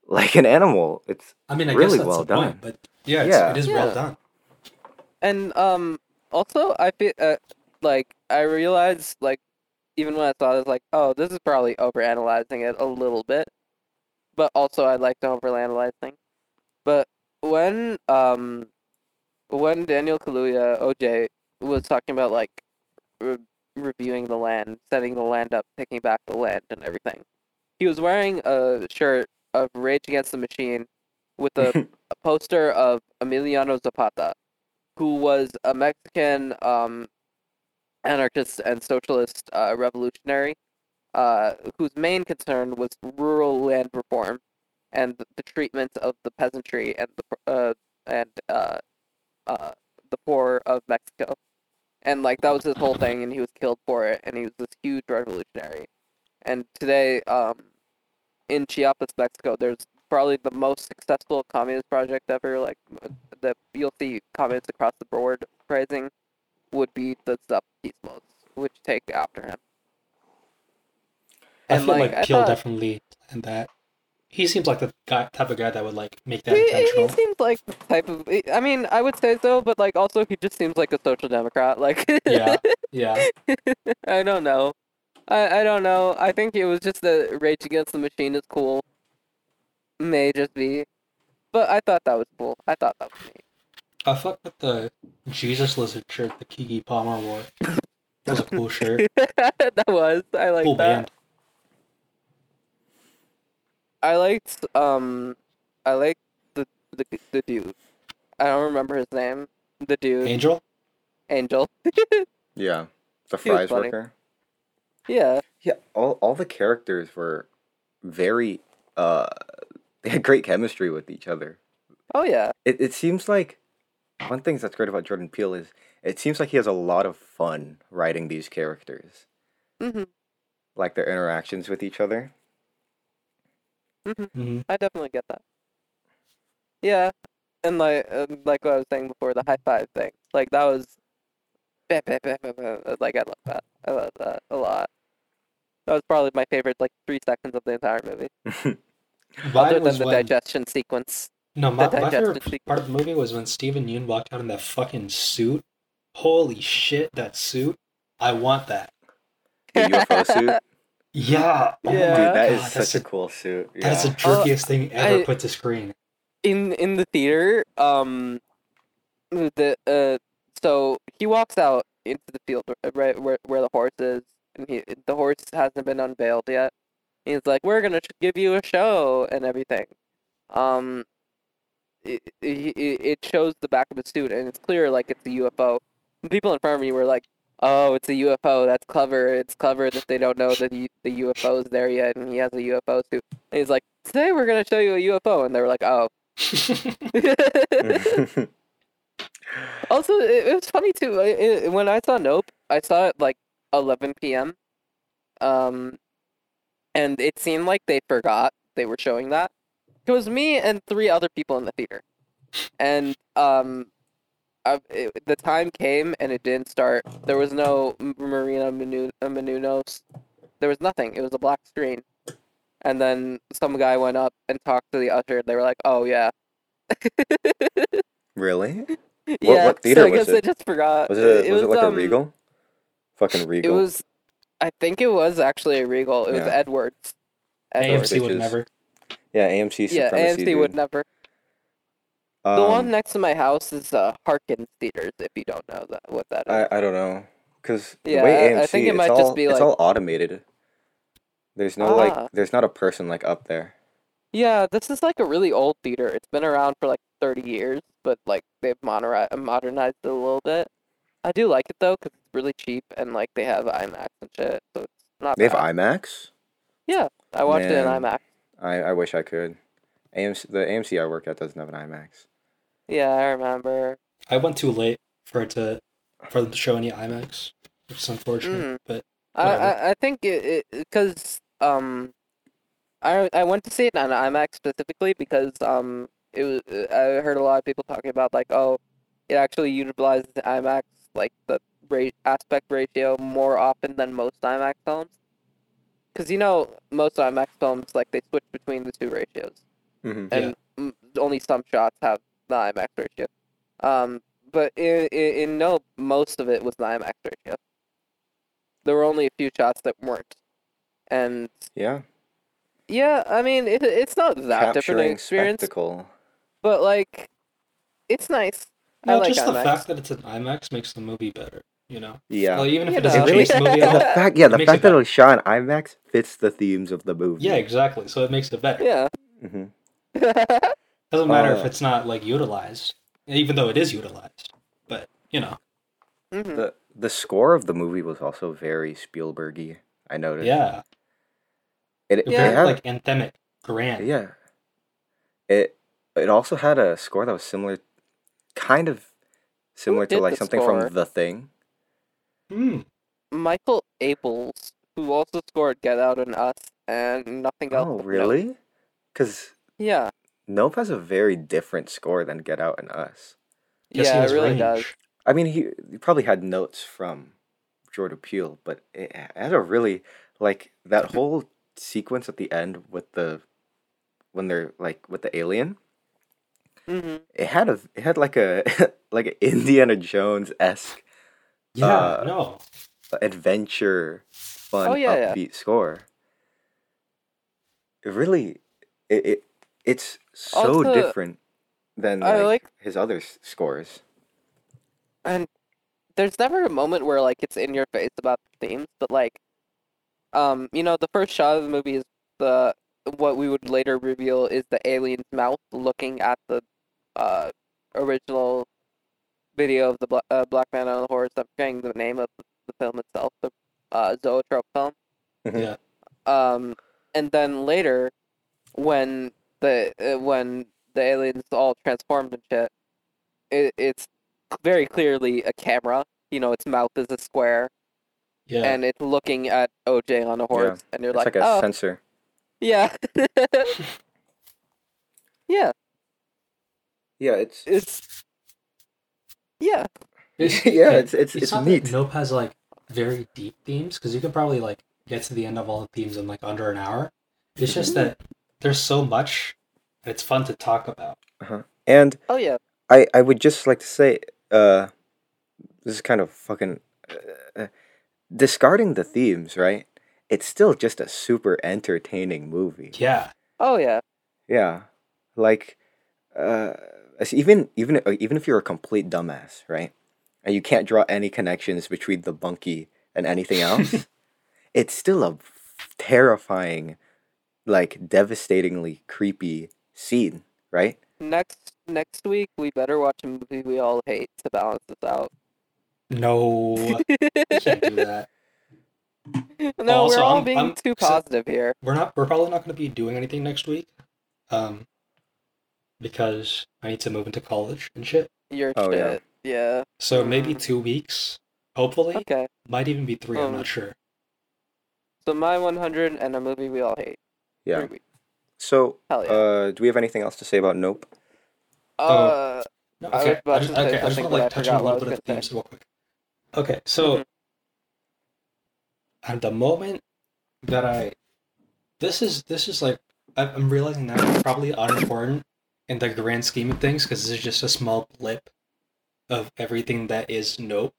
like an animal. It's I mean, I Really guess that's well the point, done. but yeah, it's, Yeah. it is Yeah. well done. And um, also I feel uh, like I realized like even when I thought, saw this, like oh, this is probably overanalyzing it a little bit, but also I like to overanalyze things. But when um, when Daniel Kaluuya OJ was talking about like re- reviewing the land, setting the land up, taking back the land, and everything, he was wearing a shirt of Rage Against the Machine with a, a poster of Emiliano Zapata, who was a Mexican um, anarchist and socialist uh, revolutionary, uh, whose main concern was rural land reform and the treatment of the peasantry and the uh, and uh, uh, the poor of Mexico. And like that was his whole thing, and he was killed for it, and he was this huge revolutionary. And today, um, in Chiapas, Mexico, there's probably the most successful communist project ever. Like that you'll see comments across the board praising would be the Zapatismos, which take after him. I And, feel like, like, Peele thought- definitely planned that. He seems like the guy, type of guy that would like make that He, he seems like the type of. I mean, I would say so, but like also he just seems like a social democrat. Like Yeah, yeah. I don't know. I I don't know. I think it was just that Rage Against the Machine is cool. May just be, but I thought that was cool. I thought that was neat. I fuck with the Jesus lizard shirt the Keke Palmer wore. That was a cool shirt. that was. I like cool that. band. I liked um, I liked the the the dude. I don't remember his name. The dude, Angel. Angel. yeah, the He fries worker. yeah. Yeah, all all the characters were very uh they had great chemistry with each other. Oh yeah. It it seems like one thing that's great about Jordan Peele is it seems like he has a lot of fun writing these characters. hmm Like their interactions with each other. Hmm I definitely get that. Yeah, and like uh, like what I was saying before, the high five thing, like that was, like I love that. I love that a lot. That was probably my favorite, like three seconds of the entire movie, other Mine than was the when digestion sequence. no, my, my favorite digestion part of the movie was when Steven Yeun walked out in that fucking suit. Holy shit, that suit! I want that. The UFO suit. Yeah. Oh Yeah. Dude, that God, that's such a the- cool suit. Yeah. That's the jerkiest thing ever I- put to screen. in in the theater um the uh so he walks out into the field uh, right where where the horse is and he the horse hasn't been unveiled yet he's like we're gonna give you a show and everything um it, it, it shows the back of the suit and it's clear like it's a ufo the people in front of me were like oh, it's a UFO. That's clever. It's clever that they don't know that the, is there yet, and he has a UFO too. And he's like, today we're gonna show you a UFO, and they were like, oh. also, it, it was funny too. I- it- when I saw Nope, I saw it like 11 p.m. Um, and it seemed like they forgot they were showing that. It was me and three other people in the theater, and um, I, it, the time came and it didn't start. There was no Marina Menu- uh, Menounos. There was nothing. It was a black screen. And then some guy went up and talked to the usher. And they were like, "Oh yeah, really? yeah." what theater so I was guess it? they just forgot. Was it, was, it like um, a Regal? Fucking Regal. It Regal. was. I think it was actually a Regal. It was Edwards. Edwards. AMC would never. yeah, AMC Yeah, supremacy. AMC would never. Um, The one next to my house is uh, Harkins Theaters. If you don't know that, what that is. I, I don't know, cause Yeah, the way I- I AMC, think it it's might all just be, it's like- all automated. There's no Ah. like, there's not a person like up there. Yeah, this is like a really old theater. It's been around for like 30 years, but like they've modernized it a little bit. I do like it though because it's really cheap and like they have IMAX and shit, so it's not They have IMAX. Yeah, I watched it in Man. IMAX. I, I wish I could. AMC the AMC I work at doesn't have an IMAX. Yeah, I remember. I went too late for it to for them to show any IMAX, which is unfortunate. Mm. But I, Whatever. I I think it because um, I I went to see it on IMAX specifically because um it was I heard a lot of people talking about like oh it actually utilizes IMAX like the rate aspect ratio more often than most IMAX films. Because you know most IMAX films like they switch between the two ratios hmm and m- only some shots have the IMAX ratio. Um, but in, in, in no, most of it was the IMAX ratio. There were only a few shots that weren't, and Yeah, yeah, I mean it, it's not that different an experience, spectacle. but like, it's nice. I no, like just the fact that it's an IMAX makes the movie better. You know, Yeah, like, even if You it doesn't know. movie the fact, yeah, the makes it fact that it better. was shot in IMAX fits the themes of the movie. Yeah, exactly. So it makes it better. Yeah. hmm Doesn't matter if Uh, it's not like utilized, even though it is utilized. But you know, Mhm. The the score of the movie was also very Spielbergy. I noticed. yeah, It, it it Yeah. very had- like anthemic, grand. yeah. It it also had a score that was similar, kind of similar to like something score? from The Thing. Hmm. Michael Abels, who also scored Get Out and Us and nothing else. Oh, really? Because Yeah. Nope has a very different score than Get Out and Us. Yes, yeah, it really range. does. I mean, he, he probably had notes from Jordan Peele, but it had a really like that whole sequence at the end with the when they're like with the alien. hmm It had a it had like a like an Indiana Jones esque Yeah, Uh, no. adventure, fun, Oh, yeah, yeah. upbeat score. It really, it, it it's so Also, different than I like, like- his other s- scores. and there's never a moment where like it's in your face about the themes, but like, um, you know, the first shot of the movie is the what we would later reveal is the alien's mouth looking at the uh original video of the Bla- uh, Black Man on the Horse. I'm forgetting the name of the film itself, the uh, Zoetrope film. Mhm. Yeah. Um, and then later, when the uh, when the aliens all transformed and shit, it, it's very clearly a camera. You know, its mouth is a square, Yeah. and it's looking at OJ on a horse, and you're It's like, like, a oh, sensor. yeah, yeah, Yeah, it's it's yeah, yeah, it's it's it's, not neat. Nope has like very deep themes because you can probably like get to the end of all the themes in like under an hour. It's just Mm-hmm. that there's so much, and it's fun to talk about. Uh-huh. And oh yeah, I I would just like to say, uh, this is kind of fucking uh, uh, discarding the themes, right? It's still just a super entertaining movie. Yeah, oh yeah, Yeah, like, uh, even even uh, even if you're a complete dumbass, right, and you can't draw any connections between the bunkie and anything else, it's still a terrifying, like devastatingly creepy scene, right? next next week we better watch a movie we all hate to balance this out. No, I can't do that. no, Also, we're all I'm- being I'm- too so- positive here. We're not. We're probably not going to be doing anything next week, um, because I need to move into college and shit. Your Oh, yeah. shit. Yeah. So maybe Mm. two weeks, hopefully. Okay. Might even be three. I'm Um, not sure. So my 100 and a movie we all hate. Yeah. Three. So, Hell yeah. uh, do we have anything else to say about Nope? Uh, No, I okay. about I just, okay. I just want to like touch on a little bit of the gonna themes real quick. Okay, so Mhm. at the moment that I, this is this is like I- I'm realizing now it's probably unimportant in the grand scheme of things because this is just a small blip of everything that is Nope.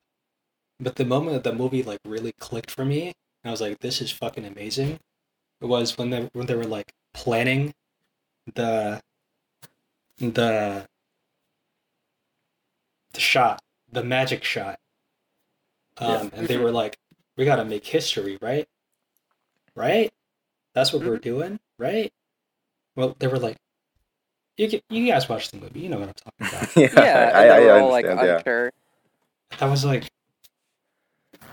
But the moment that the movie like really clicked for me, and I was like, "This is fucking amazing," it was when they when they were like planning the the the shot, the magic shot. Um, Yeah. and they were like, "We gotta make history, right? Right? That's what Mm-hmm. we're doing, right?" Well, they were like, "You you guys watch the movie, you know what I'm talking about." yeah, yeah, I, and I they were all like understand. yeah. unsure. that was like,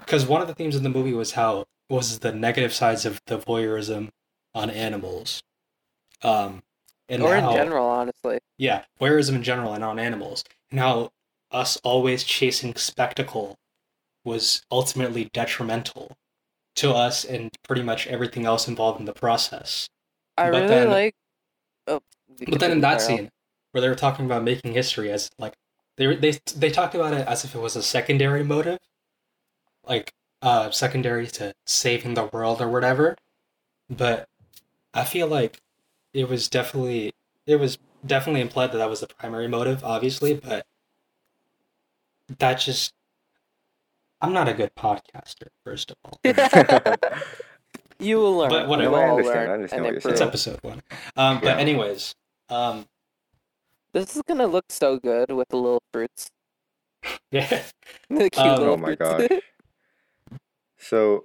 because one of the themes in the movie was how was the negative sides of the voyeurism on animals, um, and Or in general, honestly. yeah, voyeurism in general and on animals, and how us always chasing spectacle was ultimately detrimental to us and pretty much everything else involved in the process. I But really then- like. Oh, But then in that scene, where they were talking about making history as like they were- they they talked about it as if it was a secondary motive, like uh secondary to saving the world or whatever. But I feel like it was definitely it was definitely implied that that was the primary motive, obviously. But that just I'm not a good podcaster, first of all. you will learn. But whatever. No, I will understand, learn I understand what you're It's saying. improve. episode one. Um, but Yeah. anyways, um, This is gonna look so good with the little fruits. yeah. the cute Um, little Oh my fruits. gosh. So,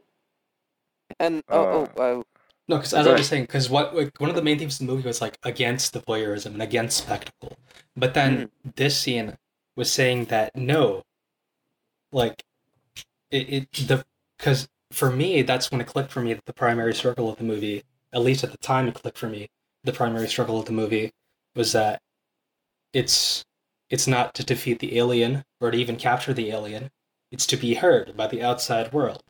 and oh, oh, uh, No, because as I was saying, because what like, one of the main themes of the movie was like against the voyeurism and against spectacle, but then this scene was saying that no, like it, it the because for me that's when it clicked for me that the primary struggle of the movie, at least at the time it clicked for me, the primary struggle of the movie was that it's it's not to defeat the alien or to even capture the alien, it's to be heard by the outside world.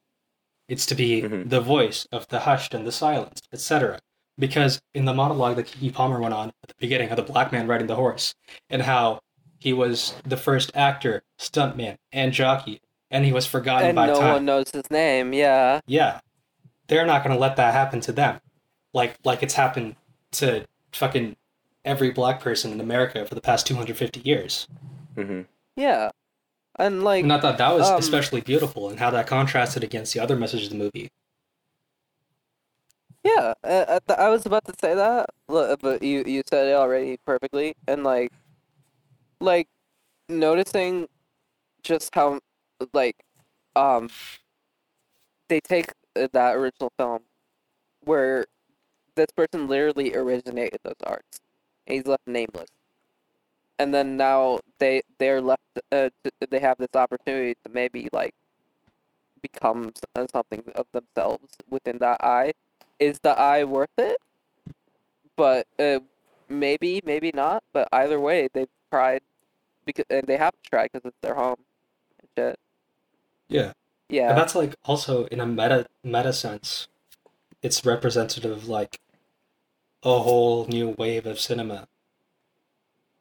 It's to be Mhm. the voice of the hushed and the silenced, etc. Because in the monologue that Keke Palmer went on at the beginning of the black man riding the horse, and how he was the first actor, stuntman, and jockey, and he was forgotten and by no time. one knows his name. Yeah. Yeah, they're not gonna let that happen to them, like like it's happened to fucking every black person in America for the past two hundred fifty years. mhm. Yeah. And like, And I thought that was um, especially beautiful, and how that contrasted against the other message of the movie. yeah, th- I was about to say that, but you you said it already perfectly. And like, like noticing just how like um they take uh, that original film where this person literally originated those arts and he's left nameless and then now they they're left uh, they have this opportunity to maybe like become uh, something of themselves within that eye is the eye worth it but uh, maybe maybe not but either way they've tried because and they have to try because it's their home and shit Yeah. yeah And that's like also in a meta meta sense, it's representative of like a whole new wave of cinema.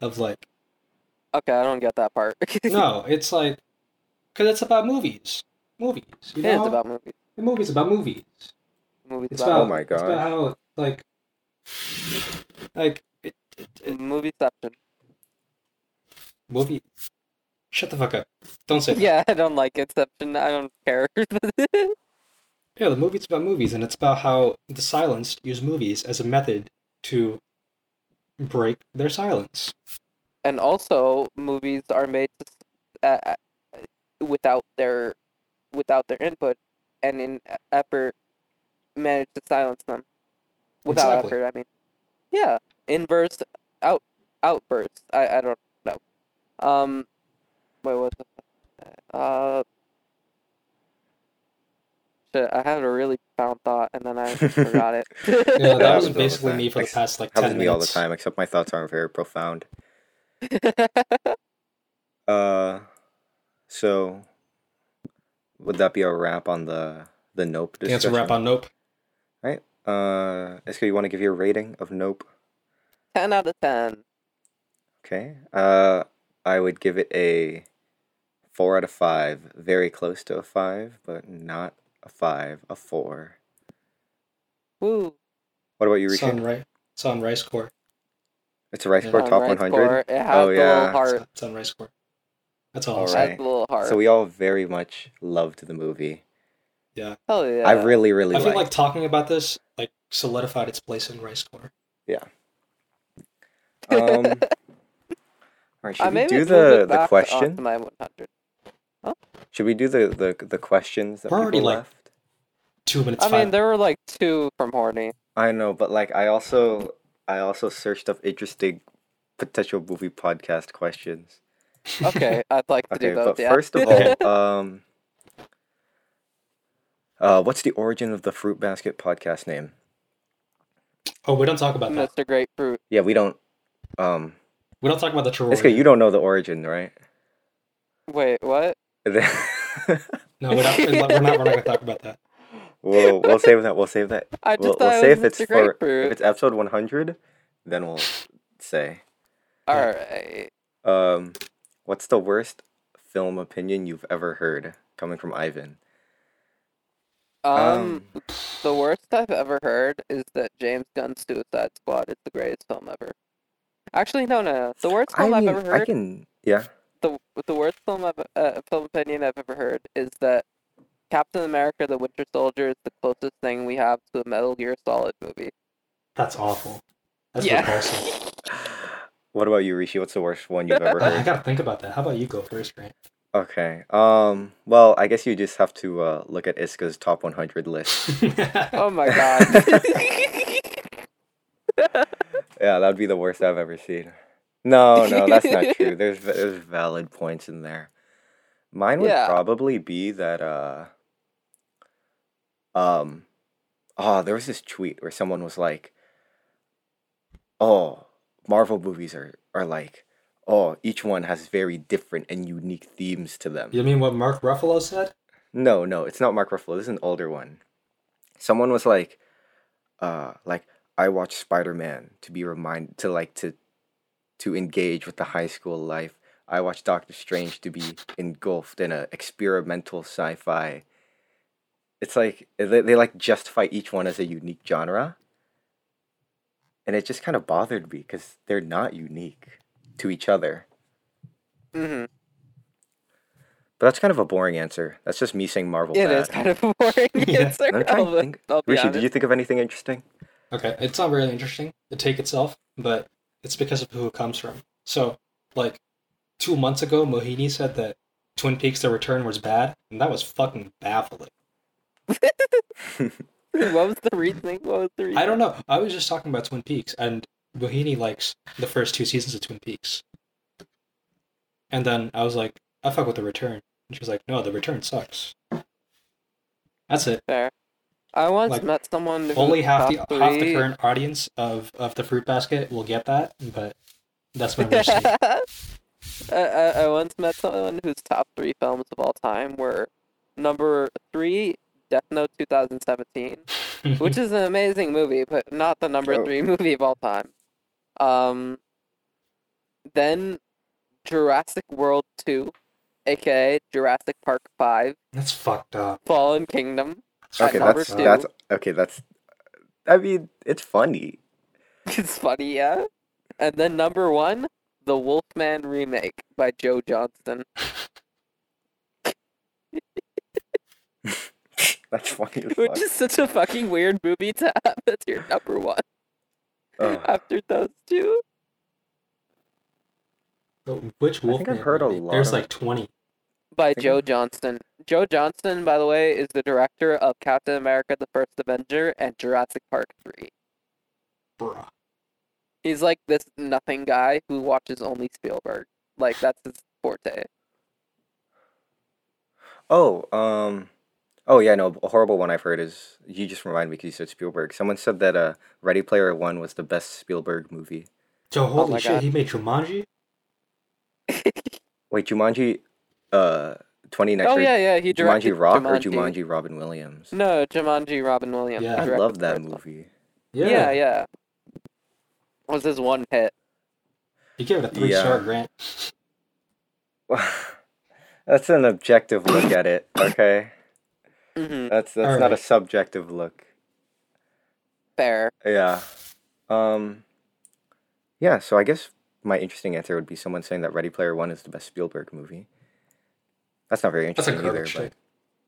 Of like okay i don't get that part no, it's like because it's about movies, movies. You it know, is about movies the movies about movies. movies It's about, about Oh my It's about how like like it, it, it, movieception movie. Shut the fuck up! Don't say that. yeah i don't like inception i don't care Yeah, the movie's about movies, and it's about how the silenced use movies as a method to break their silence. and also movies are made uh, without their without their input and in effort manage to silence them without Exactly. effort i mean yeah inverse out outbursts i i don't know um wait what the fuck? Uh, shit, I had a really profound thought and then I just forgot it. Yeah, that Yeah, was happens basically me for the past like Happens ten to me all the time, except my thoughts aren't very profound. Uh, so would that be a wrap on the the Nope That's discussion? a wrap on Nope. Right. Uh, Iska, you want to give your rating of Nope? 10 out of 10. Okay. Uh, I would give it a four out of five. Very close to a five, but not a five. A four. Woo. What about you, Rishi? Sunrise, Sunrise Core. It's a Rice Yeah. Core top Sunrise 100. Core, It has Oh, the yeah. little heart. Sunrise Core. That's all. All I'll It say. has right. the little heart. So we all very much loved the movie. Yeah. Hell yeah. I really, really I feel like talking about this like solidified its place in Rice Core. Yeah. Um, all right, should I we do the the back onto question? my 100. Should we do the the, the questions that We're already, people like, left? Two minutes. I five. mean, there were like two from Horny. I know, but like I also I also searched up interesting potential movie podcast questions. Okay, I'd like to Okay, do both. but yeah. first of all, um, uh, what's the origin of the Fruit Basket podcast name? oh, we don't talk about that. Mr. Grapefruit. Yeah, we don't. Um, We don't talk about the true. Iska, origin. you don't know the origin, right? Wait, what? No, we're not. We're not. We're not gonna talk about that. We'll we'll save that. We'll save that. I just We'll, thought we'll say if it's for if it's episode one hundred, then we'll say. Alright. Um, what's the worst film opinion you've ever heard coming from Ivan? Um, the worst I've ever heard is that James Gunn's Suicide Squad is the greatest film ever. Actually, no, no, no. The worst I film mean, I've ever heard. I can. Yeah. the the worst film I've uh, film opinion I've ever heard is that Captain America: The Winter Soldier is the closest thing we have to a Metal Gear Solid movie. That's awful. That's yeah. repulsive. What about you, Rishi? What's the worst one you've ever I, I gotta think about that. How about you go first, Grant? Okay. Um. Well, I guess you just have to uh, look at Iska's top 100 list. oh my god. Yeah, that'd be the worst I've ever seen. No, no, that's not true. There's there's valid points in there. Mine would Yeah. probably be that uh um oh, there was this tweet where someone was like, "Oh, Marvel movies are are like, oh, each one has very different and unique themes to them." you mean what Mark Ruffalo said? No, no, it's not Mark Ruffalo. This is an older one. Someone was like, uh, like I watch Spider Man to be reminded to like to, to engage with the high school life. I watch Doctor Strange to be engulfed in a experimental sci-fi. It's like they, they like justify each one as a unique genre, and it just kind of bothered me because they're not unique to each other. hmm But that's kind of a boring answer. That's just me saying Marvel. It bad. is kind of a boring Yeah. answer. I'm trying to I'll, think. I'll be Rishi, honest. did you think of anything interesting? Okay, it's not really interesting, the take itself, but it's because of who it comes from. So, like, two months ago, Mohini said that Twin Peaks The Return was bad, and that was fucking baffling. what was the reasoning? What was the reasoning? I don't know. I was just talking about Twin Peaks, and Bohini likes the first two seasons of Twin Peaks. And then I was like, I fuck with The Return. And she was like, no, The Return sucks. That's it. Fair. I once Like, met someone who Only half the half the current audience of, of the fruit basket will get that, but that's my take. I, I, I once met someone whose top three films of all time were number three, Death Note 2017, which is an amazing movie, but not the number Oh. three movie of all time. Um, then Jurassic World 2, aka Jurassic Park 5, That's fucked up. Fallen Kingdom. Okay, that's two. that's okay. That's. I mean, it's funny. It's funny, yeah. And then number one, the Wolfman remake by Joe Johnston. That's funny. As Which fuck. is such a fucking weird movie to have as your number one Ugh. after those two. But Which think I've Wolfman? heard a lot There's of- like twenty. By think Joe Johnston. Joe Johnston, by the way, is the director of Captain America the First Avenger and Jurassic Park 3. Bruh. He's like this nothing guy who watches only Spielberg. Like, that's his forte. Oh, um, oh yeah, no, a horrible one I've heard is you just reminded me because you said Spielberg. Someone said that uh, Ready Player One was the best Spielberg movie. So holy my shit, God. he made Jumanji. Wait, Jumanji, uh, twenty Oh nineteen. yeah, yeah. He directed Jumanji Rock Jumanji. or Jumanji Robin Williams? No, Jumanji. Robin Williams. Yeah. I love that first one. movie. Yeah. yeah, Was his one hit? He gave it a three Yeah. star grant. that's an objective look at it. Okay, hmm that's that's not a subjective look. Fair. Yeah. Um. Yeah. So I guess my interesting answer would be someone saying that Ready Player One is the best Spielberg movie. That's not very That's a interesting either. garbage But take.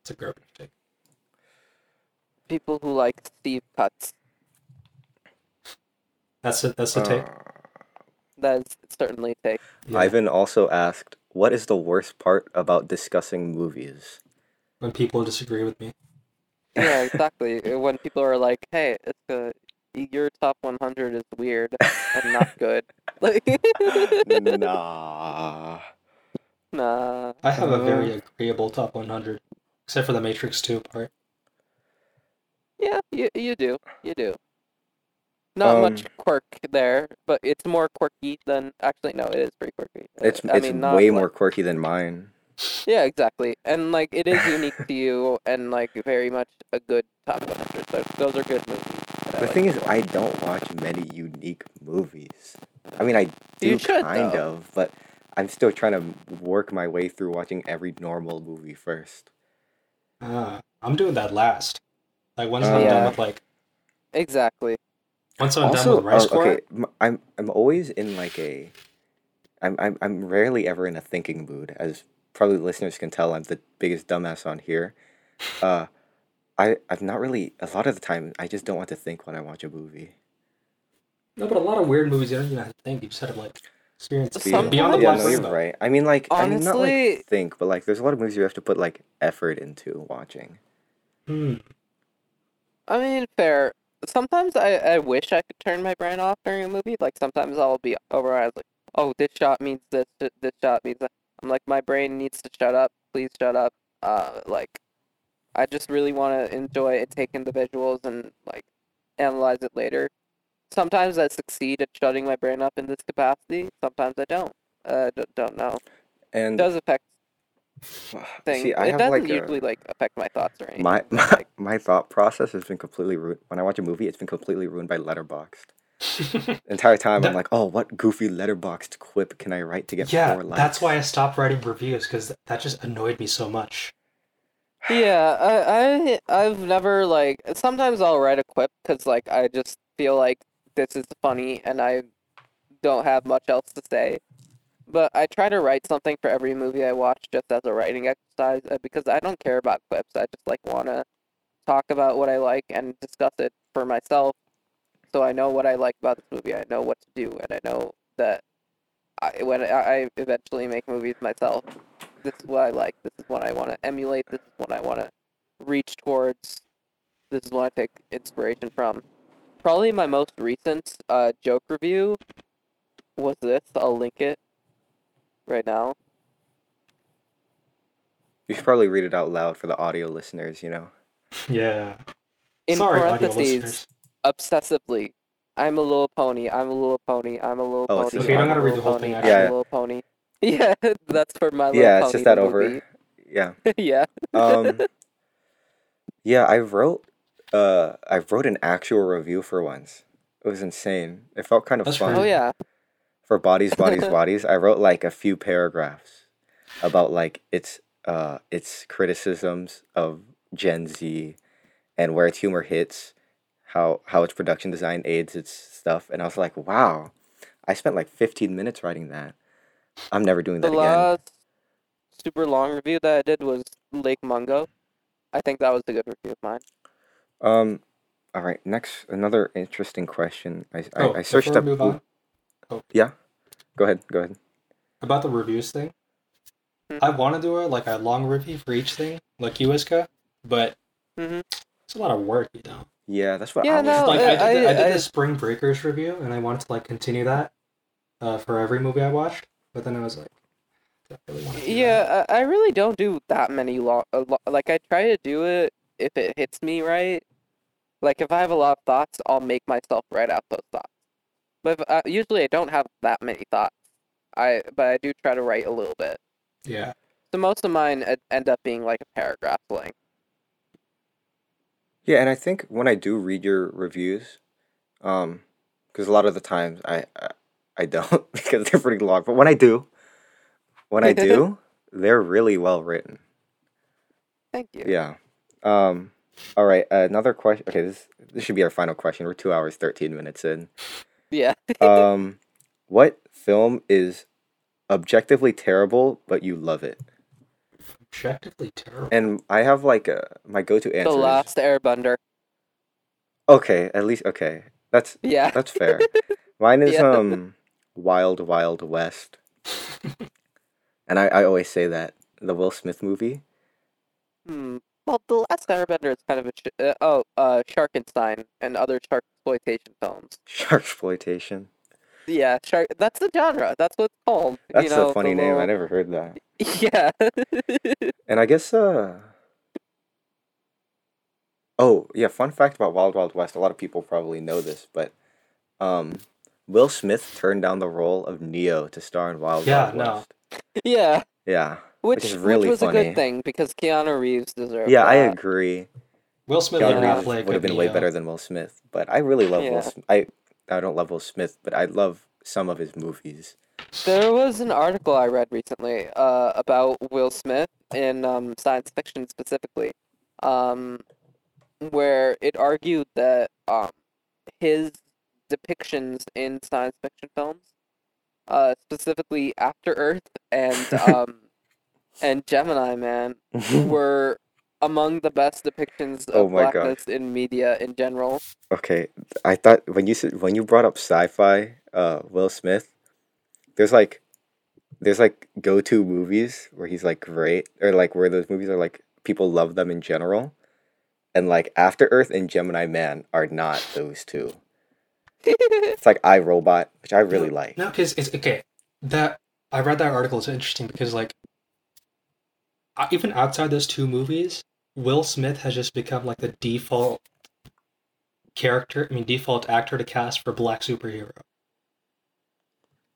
It's a garbage take. People who like Steve Cutts. That's it. That's the take. uh, That is certainly a take. Yeah. Ivan also asked, "What is the worst part about discussing movies?" When people disagree with me. Yeah, exactly. when people are like, "Hey, it's uh your top 100 is weird and not good." Like, nah. nah. I have a Uh. very agreeable top 100, except for the Matrix 2 part. Yeah, you you do. You do. Not much Um, quirk there, but it's more quirky than actually no, it is pretty quirky. Uh, It's I it's mean, not way like- more quirky than mine. Yeah, exactly. And like it is unique to you and like very much a good top 100. So those are good movies. The like thing is. I don't watch many unique movies. I mean, I do You should, kind though. of, but I'm still trying to work my way through watching every normal movie first. Ah, I'm doing that last. Like once Oh, I'm yeah. done with like exactly. once I'm done with Rice uh, Core, okay, m- I'm I'm always in like a, I'm I'm I'm rarely ever in a thinking mood, as probably listeners can tell. I'm the biggest dumbass on here. Uh, I I'm not really a lot of the time. I just don't want to think when I watch a movie. no, but a lot of weird movies you don't even have to think. You just have to like experience it. Sometimes- beyond the yeah, black no, you're right. I mean, like, I mean, not Honestly- like think, but like, there's a lot of movies you have to put like effort into watching. Hmm. I mean, fair. Sometimes I, I wish I could turn my brain off during a movie. Like sometimes I'll be override like, oh, this shot means this, this shot means that. I'm like, my brain needs to shut up. Please shut up. Uh, like, I just really want to enjoy and take in the visuals and like analyze it later. Sometimes I succeed at shutting my brain up in this capacity. Sometimes I don't. Uh, d- don't know. It And does affect things. see, I it have doesn't like a, usually like affect my thoughts or anything. my my, like, my thought process has been completely ruined. When I watch a movie, it's been completely ruined by Letterboxd. The entire time, That- I'm like, oh, what goofy Letterboxd quip can I write to get yeah, four likes? that's why I stopped writing reviews because that just annoyed me so much. Yeah, I, I I've never like sometimes I'll write a quip because like I just feel like this is funny and I don't have much else to say. But I try to write something for every movie I watch just as a writing exercise uh, because I don't care about clips. I just like want to talk about what I like and discuss it for myself so I know what I like about this movie. I know what to do and I know that I, when I, I eventually make movies myself, this is what I like. This is what I want to emulate. This is what I want to reach towards. This is what I take inspiration from. Probably my most recent uh, joke review was this. I'll link it right now. You should probably read it out loud for the audio listeners. You know. Yeah. In Sorry, audio parentheses, listeners. Obsessively. I'm a little pony. I'm a little pony. I'm a little Oh, it's pony. okay, you don't I'm a gotta read the whole pony, thing, I'm a Yeah. little pony. Yeah, that's for my little Yeah, it's pony. just that the over. movie. Yeah. yeah. Um. yeah, I wrote. Uh, I wrote an actual review for once. It was insane. It felt kind of That's fun. Oh yeah. for bodies bodies bodies i wrote like a few paragraphs about like its uh its criticisms of gen z and where its humor hits how how its production design aids its stuff and i was like wow i spent like 15 minutes writing that i'm never doing The that again last super long review that I did was Lake Mungo. I think that was a good review of mine. um all right next another interesting question i i, Oh, I searched up move on, Oh. yeah go ahead go ahead about the reviews thing, Hmm. I want to do a like a long review for each thing, like you, Iska, but Mhm. it's a lot of work, you know. Yeah that's what Yeah, i was no, like uh, I did, the, I I- did I- the Spring Breakers review, and I wanted to like continue that uh, for every movie I watched, but then I was like, I really want that. Yeah, I, I really don't do that many long. Lo- like I try to do it if it hits me right. Like if I have a lot of thoughts, I'll make myself write out those thoughts. But if, uh, usually I don't have that many thoughts. I but I do try to write a little bit. Yeah. So most of mine end up being like a paragraph length. Yeah, and I think when I do read your reviews, um, because a lot of the times I, I I don't because they're pretty long, but when I do, when I do, they're really well written. Thank you. Yeah. Um. All right. another question. Okay. This this should be our final question. We're two hours thirteen minutes in. Yeah. Um, what film is objectively terrible but you love it? Objectively terrible. And I have like a my go to answer. The Last Airbender. Okay. At least okay. That's Yeah. That's fair. Mine is Yeah. um Wild Wild West. And I, I always say that. The Will Smith movie. Hmm. Well, The Last Airbender is kind of a sh- uh, oh uh Sharkenstein and other shark exploitation films. Shark exploitation. Yeah, shark. That's the genre. That's what it's called. That's you know, a funny the name. I never heard that. Yeah. And I guess uh Oh, yeah, fun fact about Wild Wild West. A lot of people probably know this, but um Will Smith turned down the role of Neo to star in Wild Yeah, Wild no. West. yeah. Yeah. Yeah. Which, is which really was a good thing because Keanu Reeves deserved Yeah, I agree. Will Smith Keanu and Reeves Affleck would have been could way better than Will Smith, but I really love Yeah. Will. Smith. I I don't love Will Smith, but I love some of his movies. There was an article I read recently uh, about Will Smith in um, science fiction specifically, um, where it argued that um, his depictions in science fiction films, uh, specifically After Earth and um, and Gemini Man, were among the best depictions of Oh my gosh. blackness in media in general. okay, I thought when you said when you brought up sci-fi, uh, Will Smith, there's like, there's like go-to movies where he's like great, or like where those movies are like people love them in general, and like After Earth and Gemini Man are not those two. It's like I Robot, which I really like. No, because it's okay. That I read that article. It's interesting because like, uh, even outside those two movies, Will Smith has just become like the default character. I mean, default actor to cast for black superhero.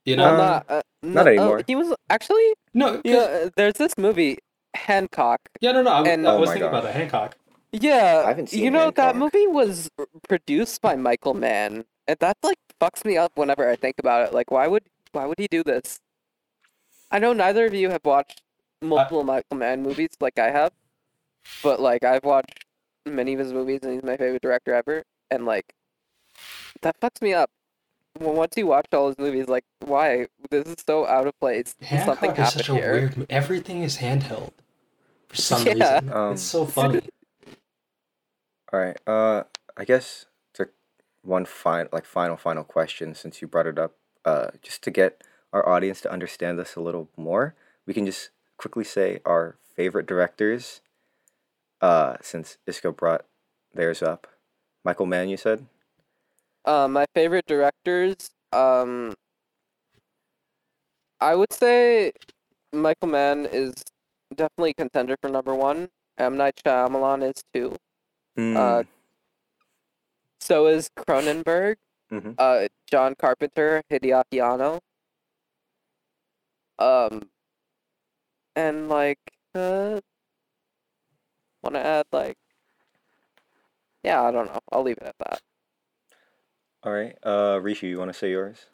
You know? Well, not, uh, not no- oh, anymore. he was actually no. yeah. uh, There's this movie Hancock. yeah, no, no. I, and- I Oh was my thinking about gosh. the Hancock. Yeah, I haven't seen. you seen know that movie was produced by Michael Mann, and that like fucks me up whenever I think about it. Like, why would why would he do this? I know neither of you have watched multiple Michael Mann movies like I have, but like I've watched many of his movies, and he's my favorite director ever. And like, that fucks me up. Well, once you watch all his movies, like, why this is so out of place? Something is happened such a here. weird. mo- Everything is handheld for some Yeah. reason. Um, it's so funny. All right. Uh, I guess to one final, like final, final question, since you brought it up, uh, just to get our audience to understand us a little more, we can just quickly say our favorite directors. Uh, since Iska brought theirs up, Michael Mann, you said. Uh, my favorite directors, um, I would say Michael Mann is definitely contender for number one. M Night Shyamalan is two. Uh, Mm, So is Cronenberg. Mhm. Uh, John Carpenter, Hideaki Anno. Um, and like, uh, want to add like, yeah, I don't know. I'll leave it at that. all right. Uh, Rishi, you want to say yours?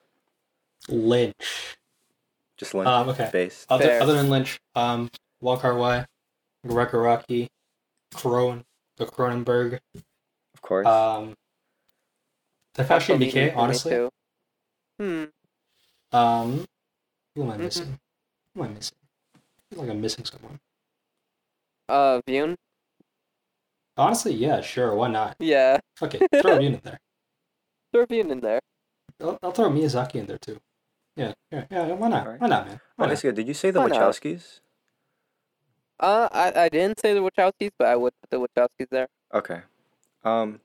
Lynch. Just Lynch Um, okay. based. Other, Fair. other than Lynch, um, Wong Kar-wai, Gregaraki, Cron, the Cronenberg, Of course. um, That's Takashi what Miike, honestly. Hmm. Um, who am I Mhm. missing? Who am I missing? I feel like I'm missing someone. Uh, Vune. Honestly, yeah, sure, why not? Yeah, Okay, throw me in there. throw Vune in there. I'll, I'll throw Miyazaki in there too. Yeah, yeah, yeah. Why not? Alright. Why not, man? Why oh, not? Iska, did you say the Why not? Wachowskis? Uh, I, I didn't say the Wachowskis, but I would put the Wachowskis there. Okay. Um,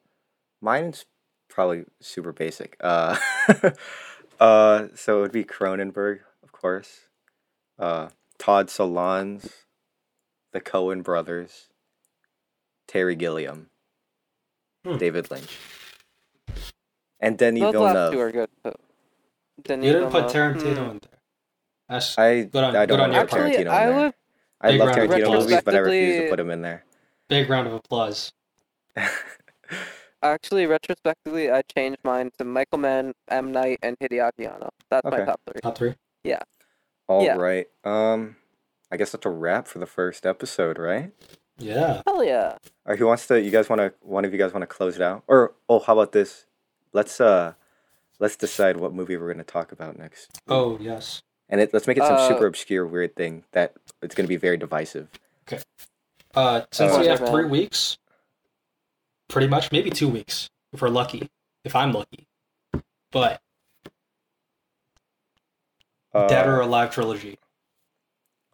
mine's probably super basic. Uh, uh, so it would be Cronenberg, of course. Uh, Todd Solondz, the Coen brothers, Terry Gilliam, Hmm. David Lynch, and Denis Those last two are good. Too. Denis You didn't put Villeneuve, Tarantino hmm. in there. That's I Good on- I don't good on want to you. put Actually, Tarantino I in there. would I love Tarantino movies, but I refuse to put him in there. big round of applause. Actually, retrospectively, I changed mine to Michael Mann, M Night, and Hideaki Anno. That's my top three. Top three. Yeah. All right. Um, I guess that's a wrap for the first episode, right? Yeah. Hell yeah! All right, who wants to? You guys want to? One of you guys want to close it out? Or oh, how about this? Let's uh, let's decide what movie we're gonna talk about next. Oh yes. And it, let's make it some Uh, super obscure, weird thing that it's gonna be very divisive. Okay. Uh, since Uh, we have Wonderman. three weeks, pretty much maybe two weeks if we're lucky, if I'm lucky. But Uh, Dead or Alive trilogy.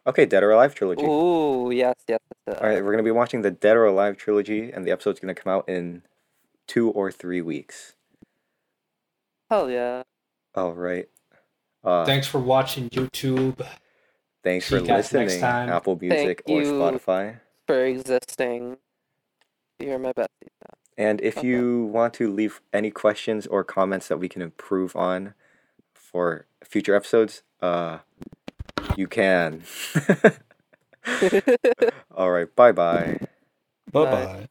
Okay, Dead or Alive trilogy. Ooh, yes, yes. yes, All right, we're gonna be watching the Dead or Alive trilogy, and the episode's gonna come out in two or three weeks. Hell yeah! All right. Uh, Thanks for watching YouTube. thanks see for you guys next listening, time. Apple Music or you. Spotify. For existing, you're my bestie. now. And if Okay. you want to leave any questions or comments that we can improve on for future episodes, uh, you can. All right. Bye bye. Bye Bye. bye.